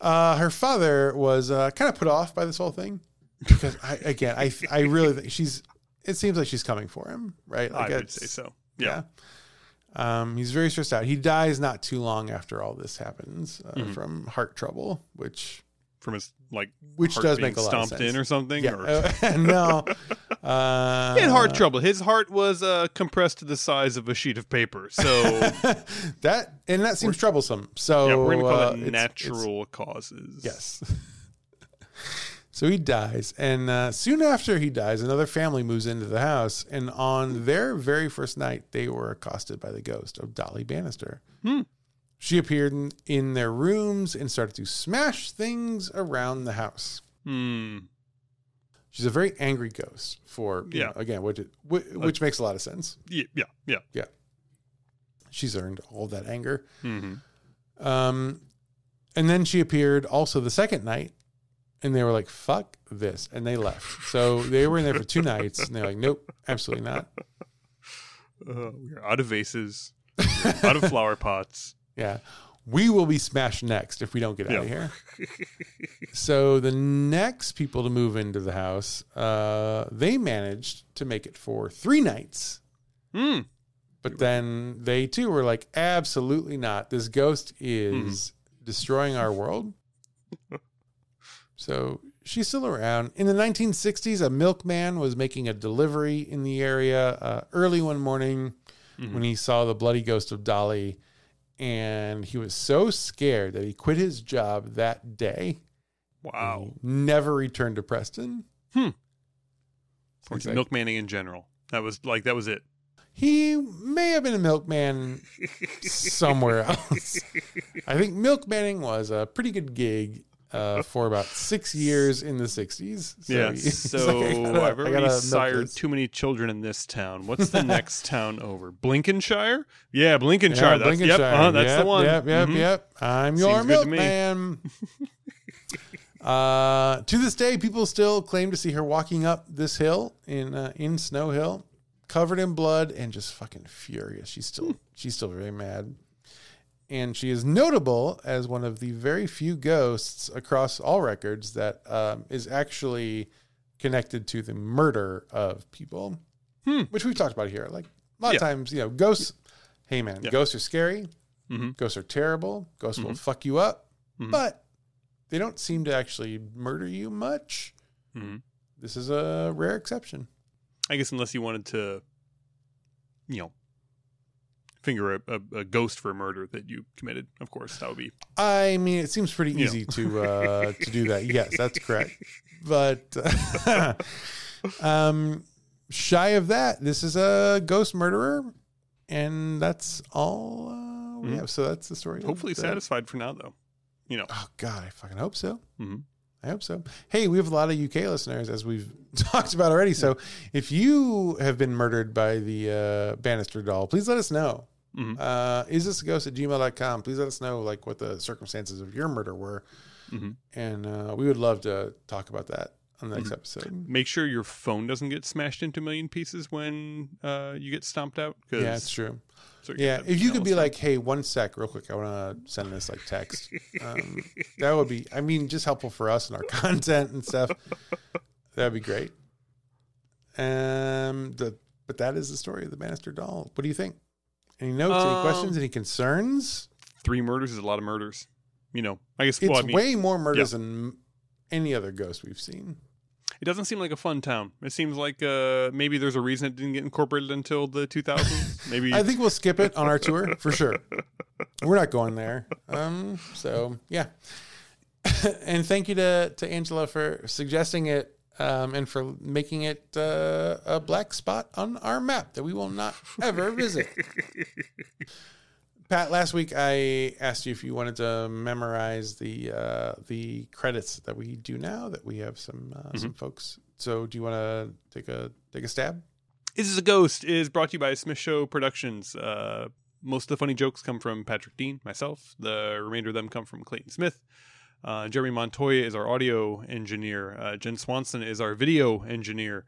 Speaker 2: Uh, her father was uh, kind of put off by this whole thing because I, again, I I really think she's. It seems like she's coming for him, right? Like
Speaker 1: I would say so. Yeah.
Speaker 2: Um, he's very stressed out. He dies not too long after all this happens uh,
Speaker 1: Mhm.
Speaker 2: from heart trouble, which
Speaker 1: From his like
Speaker 2: which does make a lot of
Speaker 1: stomped
Speaker 2: sense.
Speaker 1: in or something.
Speaker 2: yeah,
Speaker 1: or,
Speaker 2: uh, no. Uh,
Speaker 1: he had heart trouble. His heart was uh, compressed to the size of a sheet of paper. So
Speaker 2: that and that seems troublesome. So
Speaker 1: yeah, we're gonna call
Speaker 2: uh,
Speaker 1: that
Speaker 2: it's- it's-
Speaker 1: natural causes.
Speaker 2: Yes. so he dies, and uh, soon after he dies, another family moves into the house, and on their very first night, they were accosted by the ghost of Dolly Bannister.
Speaker 1: Hmm.
Speaker 2: She appeared in, in their rooms and started to smash things around the house.
Speaker 1: Hmm.
Speaker 2: She's a very angry ghost. For
Speaker 1: Yeah.
Speaker 2: know, again, which which, which makes a lot of sense.
Speaker 1: Yeah. Yeah. Yeah.
Speaker 2: She's earned all that anger.
Speaker 1: hmm
Speaker 2: Um, and then she appeared also the second night, and they were like, "Fuck this," and they left. So they were in there for two nights, and they're like, "Nope, absolutely not."
Speaker 1: Uh, we're out of vases, out of flower pots.
Speaker 2: Yeah, we will be smashed next if we don't get out of here. so the next people to move into the house, uh, they managed to make it for three nights.
Speaker 1: Hmm.
Speaker 2: But then they too were like, absolutely not. This ghost is
Speaker 1: Mm-hmm.
Speaker 2: destroying our world. so she's still around. In the 1960s, a milkman was making a delivery in the area uh, early one morning
Speaker 1: Mhm.
Speaker 2: when he saw the bloody ghost of Dolly. And he was so scared that he quit his job that day.
Speaker 1: Wow.
Speaker 2: Never returned to Preston.
Speaker 1: Hmm.
Speaker 2: Or like-
Speaker 1: milkmanning in general. That was like that was it.
Speaker 2: He may have been a milkman somewhere else. I think milkmanning was a pretty good gig. Uh, for about six years in the 60s. So
Speaker 1: yeah.
Speaker 2: he-
Speaker 1: So
Speaker 2: like, I gotta-
Speaker 1: I've already sired
Speaker 2: this.
Speaker 1: too many children in this town. What's the next town over? Blinkenshire? Yeah, Blinkenshire.
Speaker 2: Yeah,
Speaker 1: that's, Yep, uh-huh, that's
Speaker 2: yep,
Speaker 1: the one.
Speaker 2: Yep, yep,
Speaker 1: Mhm.
Speaker 2: yep. I'm your
Speaker 1: Seems to
Speaker 2: milkman. uh, to this day, people still claim to see her walking up this hill in uh, in Snow Hill, covered in blood and just fucking furious. She's still she's still very mad, and she is notable as one of the very few ghosts across all records that um, is actually connected to the murder of people,
Speaker 1: Hmm.
Speaker 2: which we've talked about here. Like a lot
Speaker 1: Yeah.
Speaker 2: of times, you know, ghosts. Hey man,
Speaker 1: Yeah.
Speaker 2: ghosts are scary.
Speaker 1: Mhm.
Speaker 2: Ghosts are terrible. Ghosts will
Speaker 1: Mhm.
Speaker 2: fuck you up,
Speaker 1: Mhm.
Speaker 2: but they don't seem to actually murder you much.
Speaker 1: Mhm.
Speaker 2: This is a rare exception.
Speaker 1: I guess unless you wanted to, you know, finger a, a, a ghost for a murder that you committed. Of course, that would be.
Speaker 2: I mean, it seems pretty easy to uh, to do that. Yes, that's correct. But um, shy of that, this is a ghost murderer, and that's all uh, we
Speaker 1: Mhm.
Speaker 2: have. So that's the story.
Speaker 1: Hopefully satisfied for now, though. You know.
Speaker 2: Oh God, I fucking hope so.
Speaker 1: Mhm.
Speaker 2: I hope so. Hey, we have a lot of UK listeners, as we've talked about already. So if you have been murdered by the uh, Bannister doll, please let us know.
Speaker 1: Mhm.
Speaker 2: Uh, is this a ghost at gmail.com? Please let us know like what the circumstances of your murder were.
Speaker 1: Mhm.
Speaker 2: And uh, we would love to talk about that on the
Speaker 1: Mm-hmm.
Speaker 2: next episode.
Speaker 1: Make sure your phone doesn't get smashed into a million pieces when uh, you get stomped out.
Speaker 2: Yeah, it's true.
Speaker 1: so
Speaker 2: Yeah, if you could be like, "Hey, one sec, real quick, I want to send this like text," um, that would be. I mean, just helpful for us and our content and stuff. That'd be great. Um, the but that is the story of the Bannister doll. What do you think? Any notes? any
Speaker 1: Um,
Speaker 2: questions? Any concerns?
Speaker 1: three murders is a lot of murders. You know, I guess.
Speaker 2: It's
Speaker 1: well, I mean,
Speaker 2: way more murders than any other ghost we've seen.
Speaker 1: it doesn't seem like a fun town. It seems like uh, maybe there's a reason it didn't get incorporated until the 2000s. Maybe.
Speaker 2: I think we'll skip it on our tour for sure. We're not going there. Um, so yeah. and thank you to to Angela for suggesting it um, and for making it uh, a black spot on our map that we will not ever visit. Pat, last week I asked you if you wanted to memorize the uh, the credits that we do now. That we have some uh, some folks. So, do you want to take a take a stab?
Speaker 1: This Is a Ghost is brought to you by Smith Show Productions. Uh, most of the funny jokes come from Patrick Dean, myself. The remainder of them come from Clayton Smith. Uh, Jeremy Montoya is our audio engineer. Uh, Jen Swanson is our video engineer.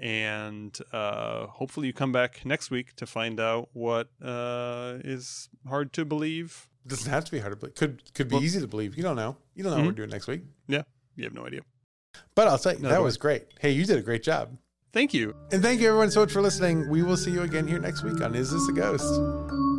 Speaker 1: And uh, hopefully, you come back next week to find out what uh, is hard to believe.
Speaker 2: It doesn't have to be hard to believe. Could could be
Speaker 1: Well-
Speaker 2: easy to believe. You don't know. You don't know what we're doing next week.
Speaker 1: Yeah, you have no idea.
Speaker 2: But I'll say
Speaker 1: No,
Speaker 2: that was great. Hey, you did a great job.
Speaker 1: Thank you.
Speaker 2: And thank you everyone so much for listening. We will see you again here next week on Is This a Ghost?